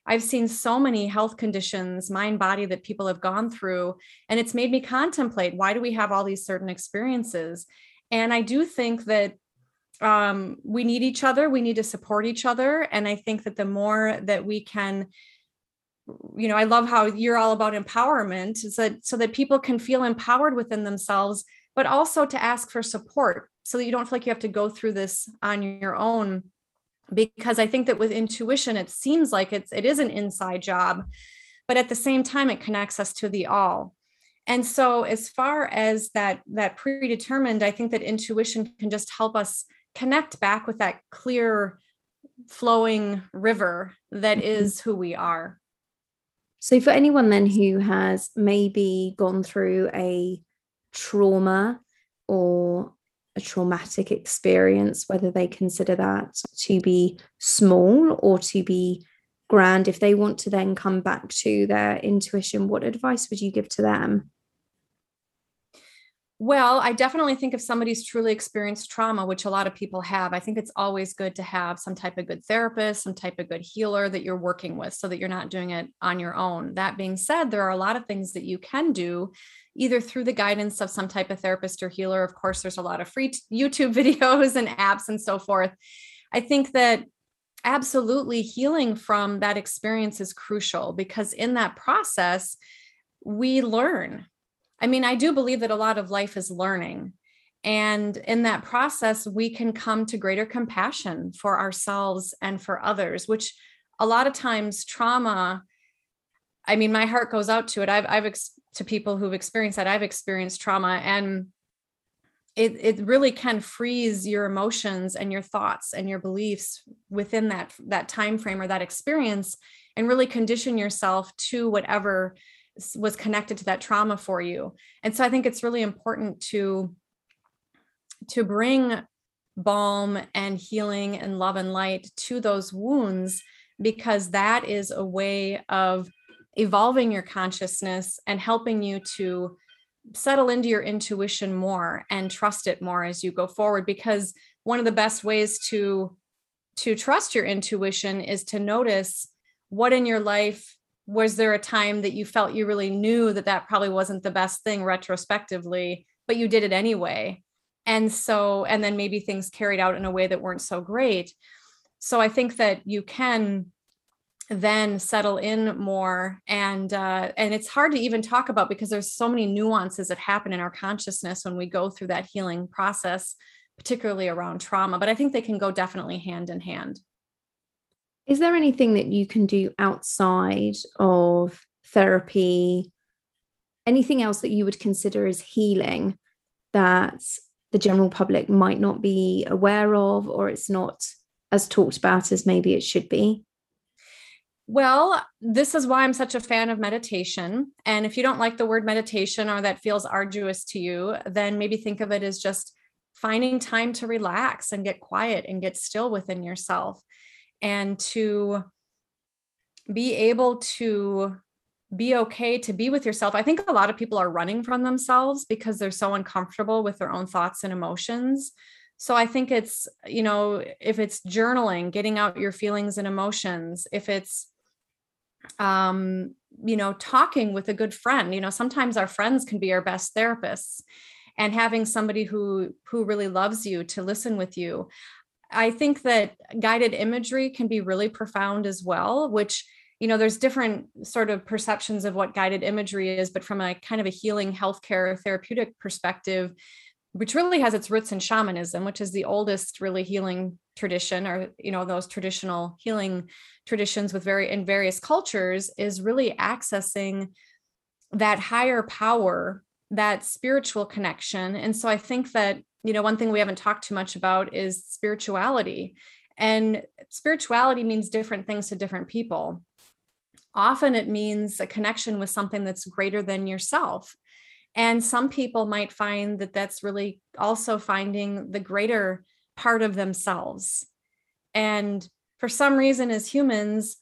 I've seen so many health conditions, mind body that people have gone through, and it's made me contemplate why do we have all these certain experiences? And I do think that um, we need each other, we need to support each other. And I think that the more that we can, you know, I love how you're all about empowerment, so so that people can feel empowered within themselves, but also to ask for support so that you don't feel like you have to go through this on your own because I think that with intuition, it seems like it's it is an inside job, but at the same time, it connects us to the all. And so, as far as that that predetermined, I think that intuition can just help us connect back with that clear, flowing river that mm-hmm. is who we are. So, for anyone then who has maybe gone through a trauma or a traumatic experience, whether they consider that to be small or to be grand, if they want to then come back to their intuition, what advice would you give to them? Well, I definitely think if somebody's truly experienced trauma, which a lot of people have, I think it's always good to have some type of good therapist, some type of good healer that you're working with so that you're not doing it on your own. That being said, there are a lot of things that you can do either through the guidance of some type of therapist or healer. Of course, there's a lot of free YouTube videos and apps and so forth. I think that absolutely healing from that experience is crucial because in that process, we learn. I mean, I do believe that a lot of life is learning. And in that process, we can come to greater compassion for ourselves and for others, which a lot of times trauma, I mean, my heart goes out to it. I've, I've, ex- to people who've experienced that, I've experienced trauma and it, it really can freeze your emotions and your thoughts and your beliefs within that, that time frame or that experience and really condition yourself to whatever was connected to that trauma for you. And so I think it's really important to to bring balm and healing and love and light to those wounds because that is a way of evolving your consciousness and helping you to settle into your intuition more and trust it more as you go forward because one of the best ways to to trust your intuition is to notice what in your life was there a time that you felt you really knew that that probably wasn't the best thing retrospectively but you did it anyway? And so and then maybe things carried out in a way that weren't so great. So i think that you can then settle in more and uh, and it's hard to even talk about because there's so many nuances that happen in our consciousness when we go through that healing process particularly around trauma but i think they can go definitely hand in hand is there anything that you can do outside of therapy? Anything else that you would consider as healing that the general public might not be aware of or it's not as talked about as maybe it should be? Well, this is why I'm such a fan of meditation. And if you don't like the word meditation or that feels arduous to you, then maybe think of it as just finding time to relax and get quiet and get still within yourself and to be able to be okay to be with yourself. I think a lot of people are running from themselves because they're so uncomfortable with their own thoughts and emotions. So I think it's, you know, if it's journaling, getting out your feelings and emotions, if it's um, you know, talking with a good friend. You know, sometimes our friends can be our best therapists and having somebody who who really loves you to listen with you. I think that guided imagery can be really profound as well, which you know there's different sort of perceptions of what guided imagery is but from a kind of a healing healthcare therapeutic perspective which really has its roots in shamanism which is the oldest really healing tradition or you know those traditional healing traditions with very in various cultures is really accessing that higher power that spiritual connection. And so i think that you know one thing we haven't talked too much about is spirituality. And spirituality means different things to different people. Often it means a connection with something that's greater than yourself. And some people might find that that's really also finding the greater part of themselves. And for some reason, as humans,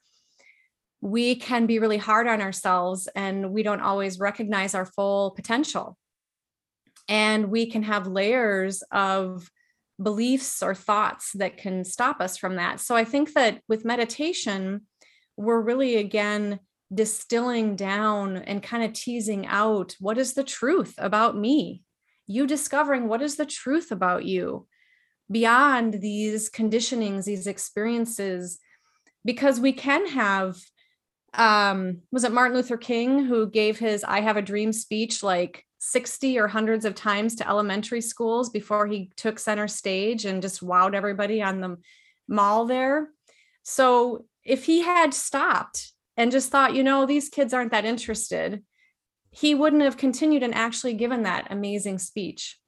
we can be really hard on ourselves and we don't always recognize our full potential. And we can have layers of beliefs or thoughts that can stop us from that. So I think that with meditation, we're really again distilling down and kind of teasing out what is the truth about me? You discovering what is the truth about you? beyond these conditionings, these experiences, because we can have um was it Martin Luther King who gave his I have a dream speech like 60 or hundreds of times to elementary schools before he took center stage and just wowed everybody on the mall there. So if he had stopped and just thought, you know, these kids aren't that interested, he wouldn't have continued and actually given that amazing speech.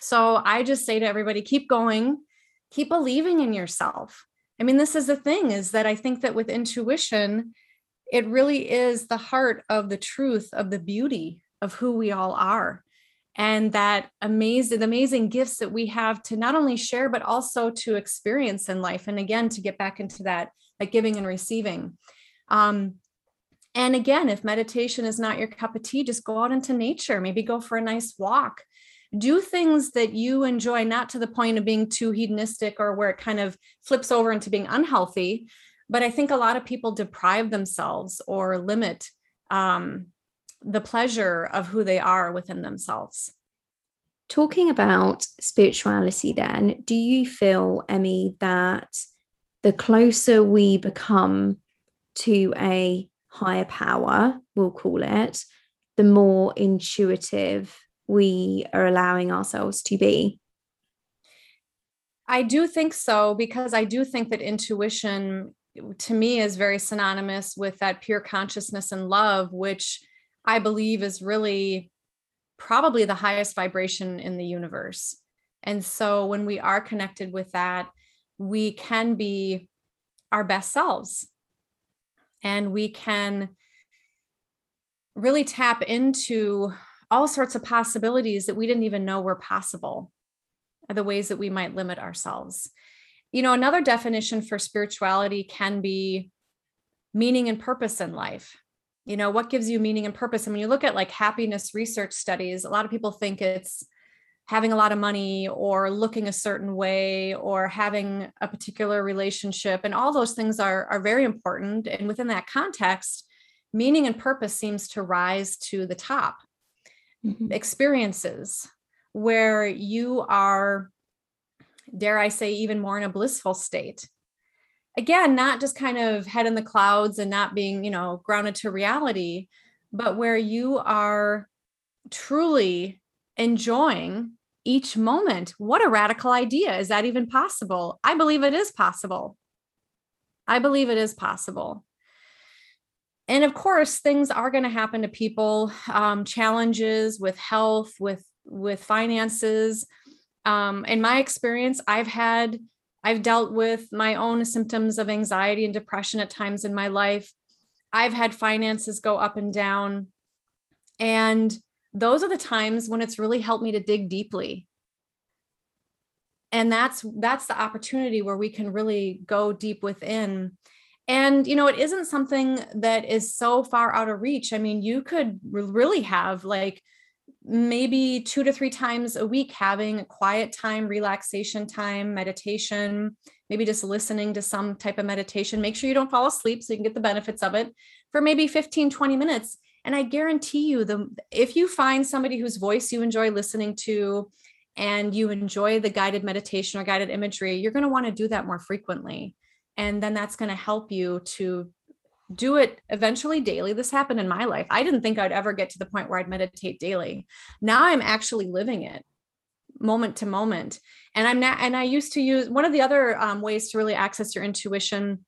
So I just say to everybody, keep going, keep believing in yourself. I mean, this is the thing is that I think that with intuition, it really is the heart of the truth of the beauty of who we all are. And that amazing the amazing gifts that we have to not only share but also to experience in life. And again to get back into that like giving and receiving. Um, and again if meditation is not your cup of tea just go out into nature. Maybe go for a nice walk. Do things that you enjoy, not to the point of being too hedonistic or where it kind of flips over into being unhealthy. But I think a lot of people deprive themselves or limit um, the pleasure of who they are within themselves. Talking about spirituality, then, do you feel, Emmy, that the closer we become to a higher power, we'll call it, the more intuitive we are allowing ourselves to be? I do think so because I do think that intuition to me is very synonymous with that pure consciousness and love, which I believe is really probably the highest vibration in the universe. And so when we are connected with that, we can be our best selves and we can really tap into all sorts of possibilities that we didn't even know were possible the ways that we might limit ourselves. You know, another definition for spirituality can be meaning and purpose in life. You know, what gives you meaning and purpose? And when you look at like happiness research studies, a lot of people think it's having a lot of money or looking a certain way or having a particular relationship and all those things are are very important and within that context meaning and purpose seems to rise to the top mm-hmm. experiences where you are, dare I say, even more in a blissful state. Again, not just kind of head in the clouds and not being, you know, grounded to reality, but where you are truly enjoying each moment. What a radical idea. Is that even possible? I believe it is possible. I believe it is possible. And of course, things are going to happen to people, um, challenges with health, with with finances. Um, in my experience, I've had, I've dealt with my own symptoms of anxiety and depression at times in my life. I've had finances go up and down. And those are the times when it's really helped me to dig deeply. And that's that's the opportunity where we can really go deep within and you know it isn't something that is so far out of reach i mean you could really have like maybe two to three times a week having a quiet time, relaxation time, meditation, maybe just listening to some type of meditation. Make sure you don't fall asleep so you can get the benefits of it for maybe 15, 20 minutes. And I guarantee you the if you find somebody whose voice you enjoy listening to and you enjoy the guided meditation or guided imagery, you're going to want to do that more frequently. And then that's going to help you to do it eventually daily. This happened in my life. I didn't think I'd ever get to the point where I'd meditate daily. Now I'm actually living it moment to moment. And I'm not, and I used to use one of the other um, ways to really access your intuition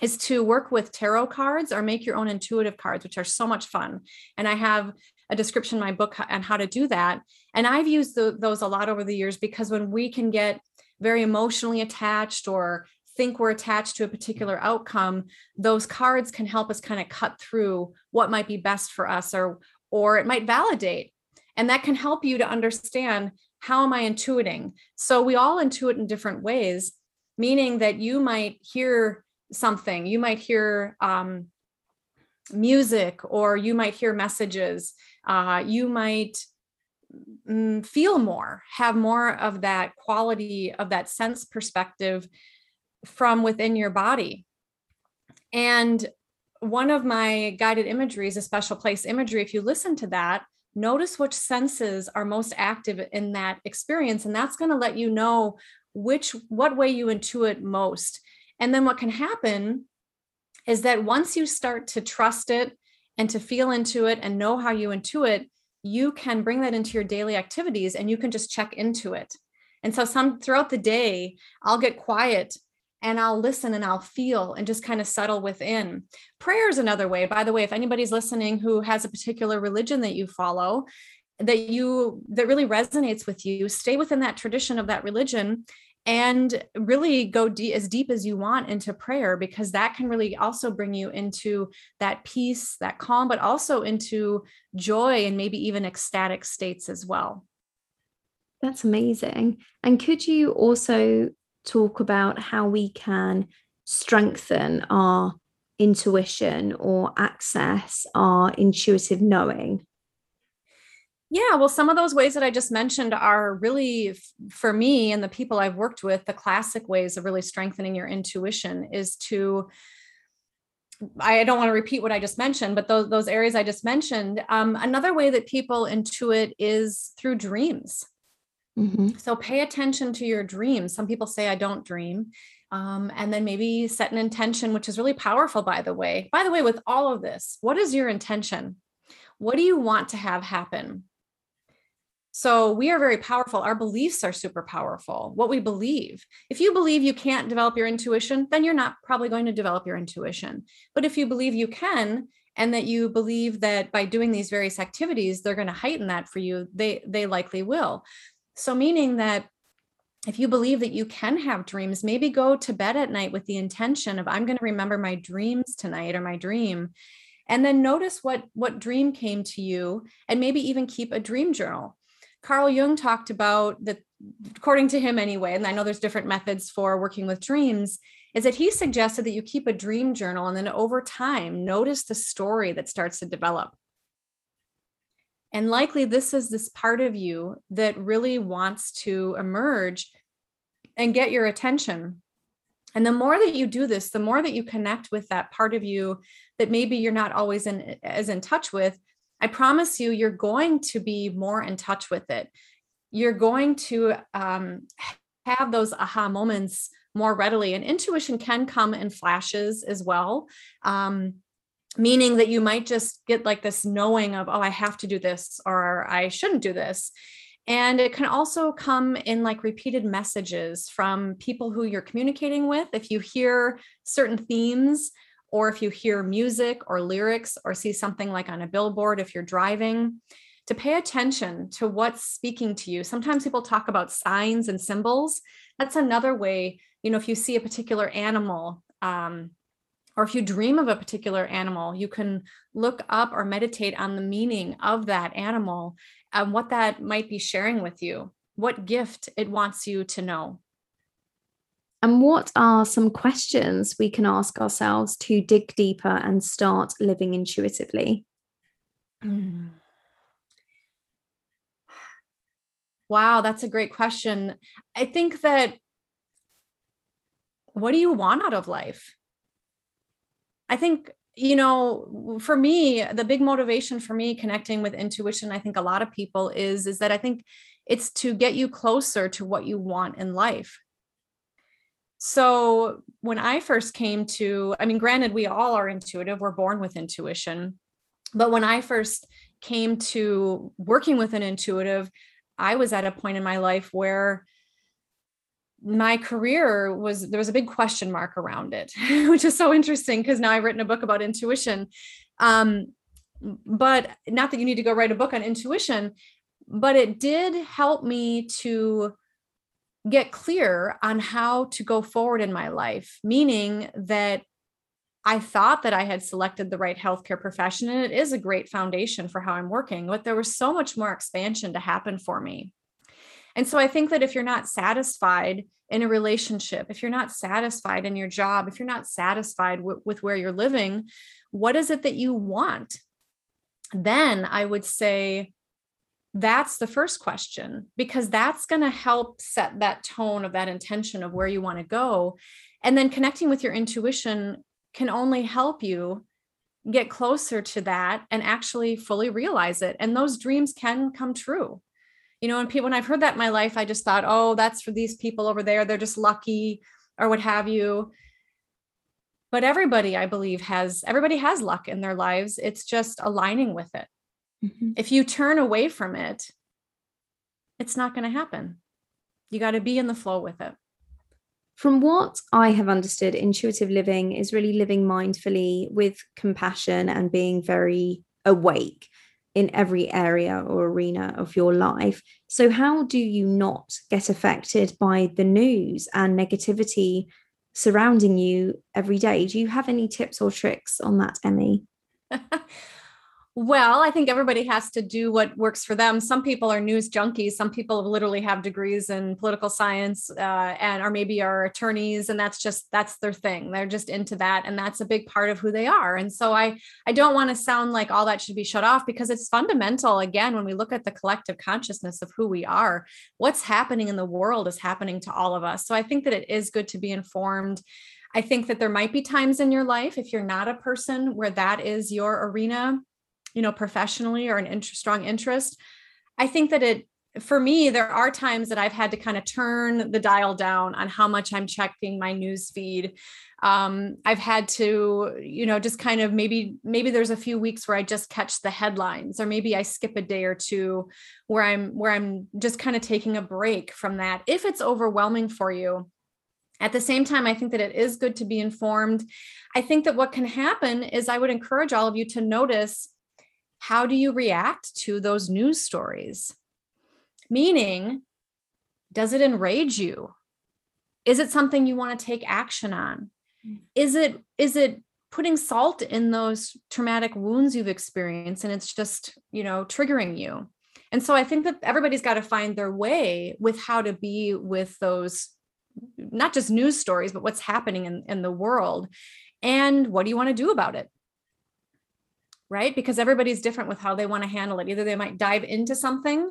is to work with tarot cards or make your own intuitive cards, which are so much fun. And I have a description in my book on how to do that. And I've used the, those a lot over the years because when we can get very emotionally attached or think we're attached to a particular outcome those cards can help us kind of cut through what might be best for us or or it might validate. And that can help you to understand how am i intuiting? So we all intuit in different ways meaning that you might hear something you might hear um, music or you might hear messages uh, you might mm, feel more have more of that quality of that sense perspective from within your body. And one of my guided imagery is a special place imagery. If you listen to that, notice which senses are most active in that experience. And that's going to let you know which, what way you intuit most. And then what can happen is that once you start to trust it and to feel into it and know how you intuit, you can bring that into your daily activities and you can just check into it. And so some throughout the day, I'll get quiet and I'll listen and I'll feel and just kind of settle within. Prayer is another way. By the way, if anybody's listening who has a particular religion that you follow, that you that really resonates with you, stay within that tradition of that religion and really go deep, as deep as you want into prayer because that can really also bring you into that peace, that calm, but also into joy and maybe even ecstatic states as well. That's amazing. And could you also talk about how we can strengthen our intuition or access our intuitive knowing? Yeah, well, some of those ways that I just mentioned are really, for me and the people I've worked with, the classic ways of really strengthening your intuition is to. I don't want to repeat what I just mentioned, but those those areas I just mentioned. Um, another way that people intuit is through dreams. Mm-hmm. So pay attention to your dreams. Some people say, I don't dream. Um, and then maybe set an intention, which is really powerful, by the way. By the way, with all of this, what is your intention? What do you want to have happen? So we are very powerful. Our beliefs are super powerful. What we believe. If you believe you can't develop your intuition, then you're not probably going to develop your intuition. But if you believe you can, and that you believe that by doing these various activities, they're going to heighten that for you, they they likely will. So meaning that if you believe that you can have dreams, maybe go to bed at night with the intention of I'm going to remember my dreams tonight or my dream and then notice what what dream came to you and maybe even keep a dream journal. Carl jung talked about that according to him anyway and i know there's different methods for working with dreams is that he suggested that you keep a dream journal and then over time notice the story that starts to develop and likely this is this part of you that really wants to emerge and get your attention. And the more that you do this the more that you connect with that part of you that maybe you're not always in as in touch with i promise you you're going to be more in touch with it. You're going to um, have those aha moments more readily. And intuition can come in flashes as well. Um, meaning that you might just get like this knowing of oh i have to do this or i shouldn't do this and it can also come in like repeated messages from people who you're communicating with. If you hear certain themes, or if you hear music or lyrics, or see something like on a billboard, if you're driving, to pay attention to what's speaking to you. Sometimes people talk about signs and symbols. That's another way, you know, if you see a particular animal, um, or if you dream of a particular animal, you can look up or meditate on the meaning of that animal and what that might be sharing with you, what gift it wants you to know. And what are some questions we can ask ourselves to dig deeper and start living intuitively? Mm. Wow, that's a great question. I think that what do you want out of life? I think you know for me the big motivation for me connecting with intuition i think a lot of people is is that i think it's to get you closer to what you want in life. So when i first came to i mean granted we all are intuitive we're born with intuition but when i first came to working with an intuitive i was at a point in my life where my career was there was a big question mark around it which is so interesting because now i've written a book about intuition um, but not that you need to go write a book on intuition but it did help me to get clear on how to go forward in my life meaning that I thought that I had selected the right healthcare profession, and it is a great foundation for how I'm working, but there was so much more expansion to happen for me. And so I think that if you're not satisfied in a relationship, if you're not satisfied in your job, if you're not satisfied w- with where you're living, what is it that you want? Then I would say that's the first question because that's going to help set that tone of that intention of where you want to go. And then connecting with your intuition can only help you get closer to that and actually fully realize it. And those dreams can come true you know, and people, when I've heard that in my life, I just thought, oh, that's for these people over there. They're just lucky or what have you. But everybody, I believe, has everybody has luck in their lives. It's just aligning with it. Mm-hmm. If you turn away from it, it's not going to happen. You got to be in the flow with it. From what I have understood, intuitive living is really living mindfully with compassion and being very awake in every area or arena of your life. So, how do you not get affected by the news and negativity surrounding you every day? Do you have any tips or tricks on that, Emmy? Well, I think everybody has to do what works for them. Some people are news junkies. Some people literally have degrees in political science uh, and are maybe are attorneys, and that's just that's their thing. They're just into that, and that's a big part of who they are. And so I I don't want to sound like all that should be shut off because it's fundamental. Again, when we look at the collective consciousness of who we are, what's happening in the world is happening to all of us. So I think that it is good to be informed. I think that there might be times in your life if you're not a person where that is your arena you know professionally or an interest, strong interest i think that it for me, there are times that I've had to kind of turn the dial down on how much I'm checking my news feed. Um, I've had to, you know, just kind of maybe, maybe there's a few weeks where I just catch the headlines, or maybe I skip a day or two where I'm where I'm just kind of taking a break from that. If it's overwhelming for you, at the same time, I think that it is good to be informed. I think that what can happen is I would encourage all of you to notice how do you react to those news stories? Meaning, does it enrage you? Is it something you want to take action on? Is it is it putting salt in those traumatic wounds you've experienced and it's just, you know, triggering you? And so I think that everybody's got to find their way with how to be with those not just news stories, but what's happening in, in the world. And what do you want to do about it? Right? Because everybody's different with how they want to handle it. Either they might dive into something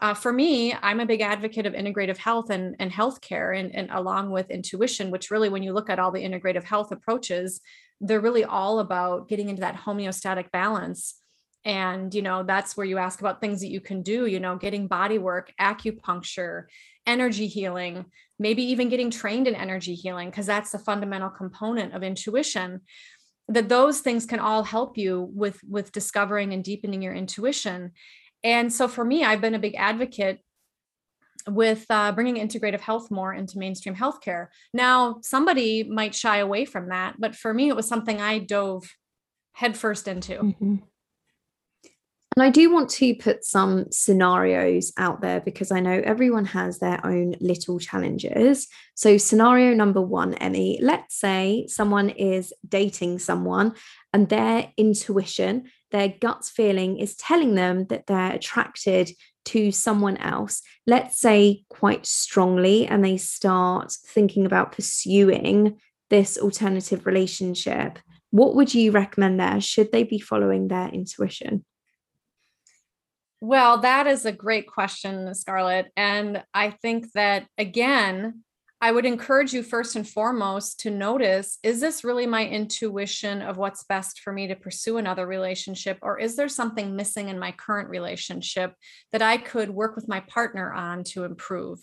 uh, for me, I'm a big advocate of integrative health and, and healthcare, and, and along with intuition, which really, when you look at all the integrative health approaches, they're really all about getting into that homeostatic balance. And, you know, that's where you ask about things that you can do, you know, getting body work, acupuncture, energy healing, maybe even getting trained in energy healing, because that's the fundamental component of intuition that those things can all help you with with discovering and deepening your intuition and so for me, I've been a big advocate with uh, bringing integrative health more into mainstream healthcare. Now, somebody might shy away from that, but for me, it was something I dove headfirst into. Mm-hmm. And I do want to put some scenarios out there because I know everyone has their own little challenges. So, scenario number one, Emmy, let's say someone is dating someone and their intuition their gut feeling is telling them that they're attracted to someone else, let's say quite strongly, and they start thinking about pursuing this alternative relationship, what would you recommend there? Should they be following their intuition? Well, that is a great question, Scarlett. And I think that, again, I would encourage you first and foremost to notice is this really my intuition of what's best for me to pursue another relationship? Or is there something missing in my current relationship that I could work with my partner on to improve?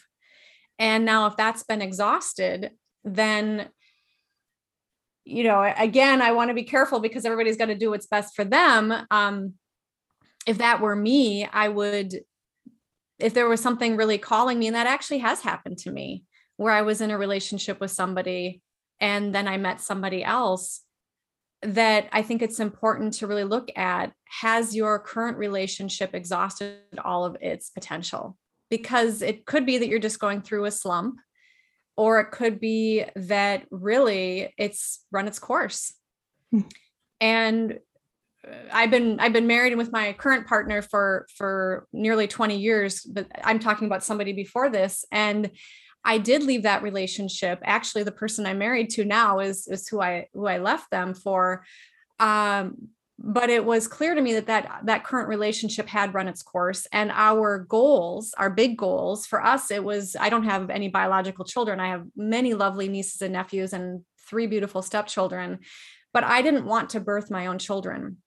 And now, if that's been exhausted, then you know again i want to be careful because everybody's got to do what's best for them um if that were me i would if there was something really calling me and that actually has happened to me where I was in a relationship with somebody and then I met somebody else that I think it's important to really look at has your current relationship exhausted all of its potential? Because it could be that you're just going through a slump, or it could be that really it's run its course. Hmm. And I've been I've been married with my current partner for for nearly 20 years, but I'm talking about somebody before this and I did leave that relationship. Actually, the person I'm married to now is is who I who I left them for. Um, but it was clear to me that that that current relationship had run its course and our goals our big goals for us it was i don't have any biological children i have many lovely nieces and nephews and three beautiful stepchildren but i didn't want to birth my own children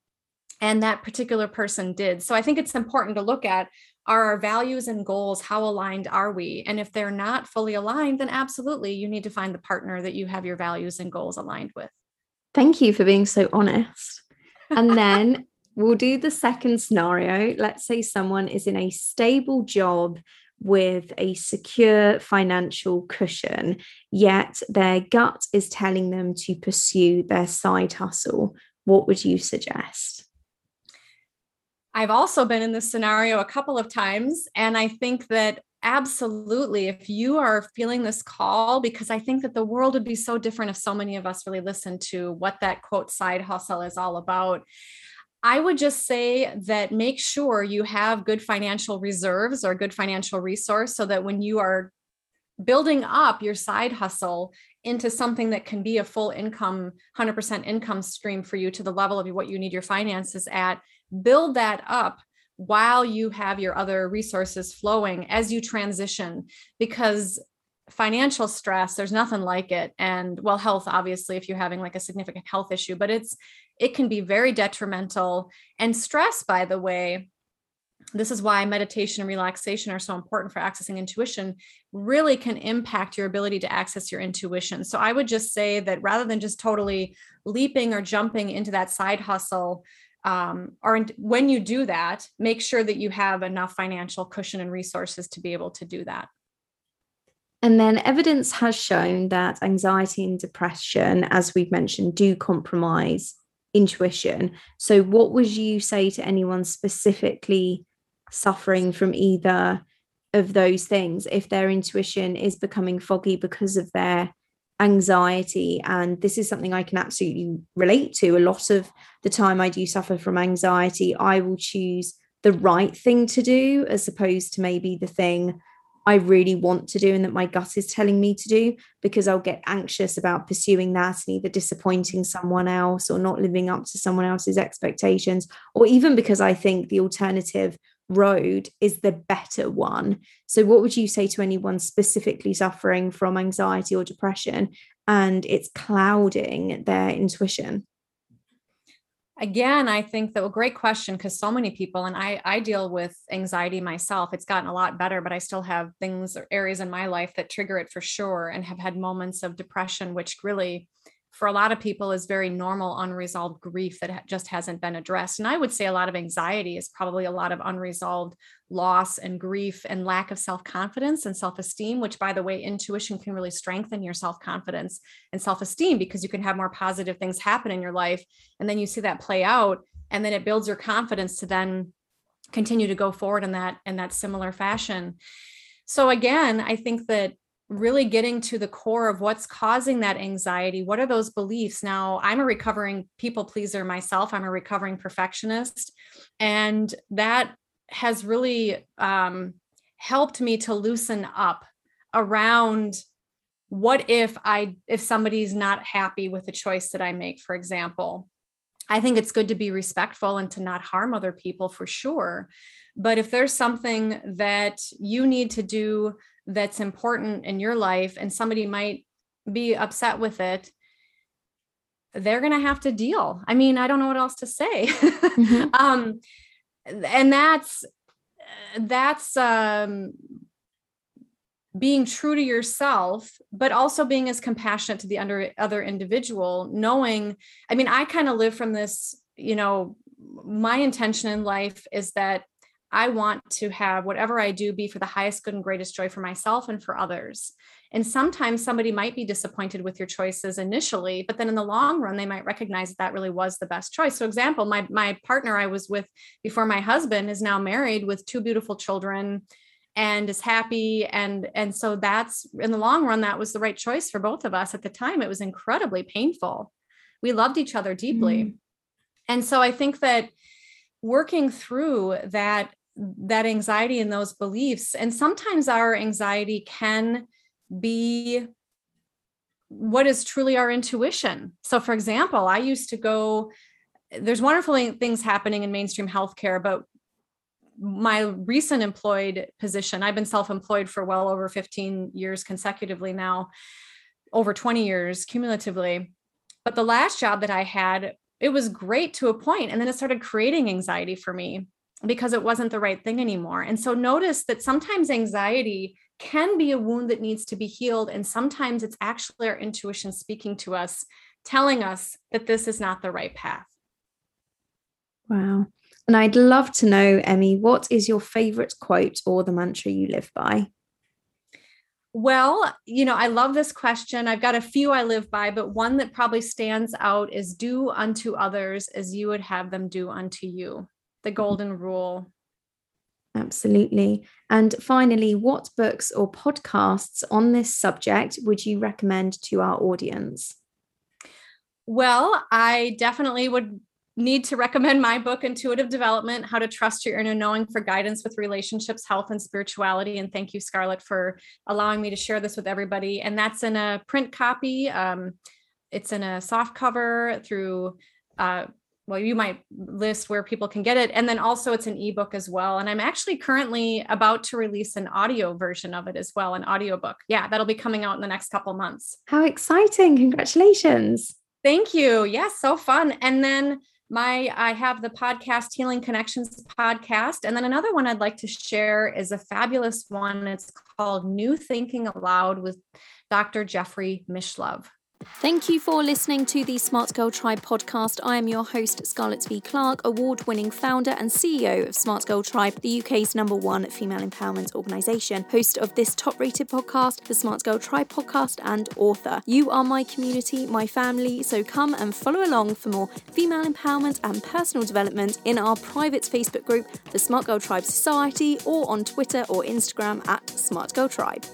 and that particular person did. So i think it's important to look at are our values and goals how aligned are we? And if they're not fully aligned then absolutely you need to find the partner that you have your values and goals aligned with. Thank you for being so honest. And then we'll do the second scenario. Let's say someone is in a stable job with a secure financial cushion, yet their gut is telling them to pursue their side hustle. What would you suggest? I've also been in this scenario a couple of times. And I think that absolutely, if you are feeling this call, because I think that the world would be so different if so many of us really listened to what that quote side hustle is all about. I would just say that make sure you have good financial reserves or good financial resource so that when you are building up your side hustle into something that can be a full income 100% income stream for you to the level of what you need your finances at build that up while you have your other resources flowing as you transition because financial stress there's nothing like it. And well health obviously if you're having like a significant health issue but it's it can be very detrimental. And stress by the way this is why meditation and relaxation are so important for accessing intuition really can impact your ability to access your intuition. So i would just say that rather than just totally leaping or jumping into that side hustle um, or in, when you do that make sure that you have enough financial cushion and resources to be able to do that. And then evidence has shown that anxiety and depression as we've mentioned do compromise intuition. So what would you say to anyone specifically suffering from either of those things? If their intuition is becoming foggy because of their anxiety and this is something i can absolutely relate to. A lot of the time i do suffer from anxiety i will choose the right thing to do as opposed to maybe the thing i really want to do and that my gut is telling me to do because i'll get anxious about pursuing that and either disappointing someone else or not living up to someone else's expectations or even because i think the alternative road is the better one. So, what would you say to anyone specifically suffering from anxiety or depression and it's clouding their intuition? Again, I think that a great question because so many people, and I, I deal with anxiety myself. It's gotten a lot better, but I still have things or areas in my life that trigger it for sure, and have had moments of depression, which really for a lot of people is very normal unresolved grief that just hasn't been addressed. And i would say a lot of anxiety is probably a lot of unresolved loss and grief and lack of self-confidence and self-esteem which by the way intuition can really strengthen your self-confidence and self-esteem because you can have more positive things happen in your life and then you see that play out and then it builds your confidence to then continue to go forward in that in that similar fashion. So again i think that really getting to the core of what's causing that anxiety. What are those beliefs? Now, I'm a recovering people pleaser myself, I'm a recovering perfectionist. And that has really um, helped me to loosen up around what if i if somebody's not happy with the choice that i make for example i think it's good to be respectful and to not harm other people for sure but if there's something that you need to do that's important in your life and somebody might be upset with it they're going to have to deal i mean i don't know what else to say mm-hmm. um and that's that's um being true to yourself but also being as compassionate to the under, other individual knowing i mean i kind of live from this you know my intention in life is that I want to have whatever I do be for the highest good and greatest joy for myself and for others. And sometimes somebody might be disappointed with your choices initially, but then in the long run, they might recognize that, that really was the best choice. So, example, my my partner I was with before my husband is now married with two beautiful children and is happy and and so that's in the long run that was the right choice for both of us at the time it was incredibly painful we loved each other deeply mm. and so i think that working through that that anxiety and those beliefs. And sometimes our anxiety can be what is truly our intuition. So for example i used to go there's wonderful things happening in mainstream healthcare but my recent employed position i've been self-employed for well over 15 years consecutively now over 20 years cumulatively. But the last job that i had it was great to a point and then it started creating anxiety for me because it wasn't the right thing anymore. And so notice that sometimes anxiety can be a wound that needs to be healed. And sometimes it's actually our intuition speaking to us, telling us that this is not the right path. Wow. And I'd love to know, Emmy, what is your favorite quote or the mantra you live by? Well, you know, I love this question. I've got a few I live by, but one that probably stands out is do unto others as you would have them do unto you the golden rule. Absolutely. And finally, what books or podcasts on this subject would you recommend to our audience? Well, I definitely would need to recommend my book, Intuitive Development How to Trust Your Inner Knowing for Guidance with Relationships, Health, and Spirituality. And thank you, Scarlett, for allowing me to share this with everybody. And that's in a print copy. Um, it's in a soft cover through uh, well you might list where people can get it. And then also it's an ebook as well. And i'm actually currently about to release an audio version of it as well an audiobook. Yeah that'll be coming out in the next couple months. How exciting. Congratulations. Thank you. Yes so fun. And then my I have the podcast Healing Connections podcast. And then another one I'd like to share is a fabulous one. It's called New Thinking Allowed with Dr. Jeffrey Mishlove. Thank you for listening to the Smart Girl Tribe podcast. I am your host, Scarlett V. Clark, award winning founder and CEO of Smart Girl Tribe, the UK's number one female empowerment organisation, host of this top rated podcast, the Smart Girl Tribe podcast, and author. You are my community, my family, so come and follow along for more female empowerment and personal development in our private Facebook group, the Smart Girl Tribe Society, or on Twitter or Instagram at Smart Girl Tribe.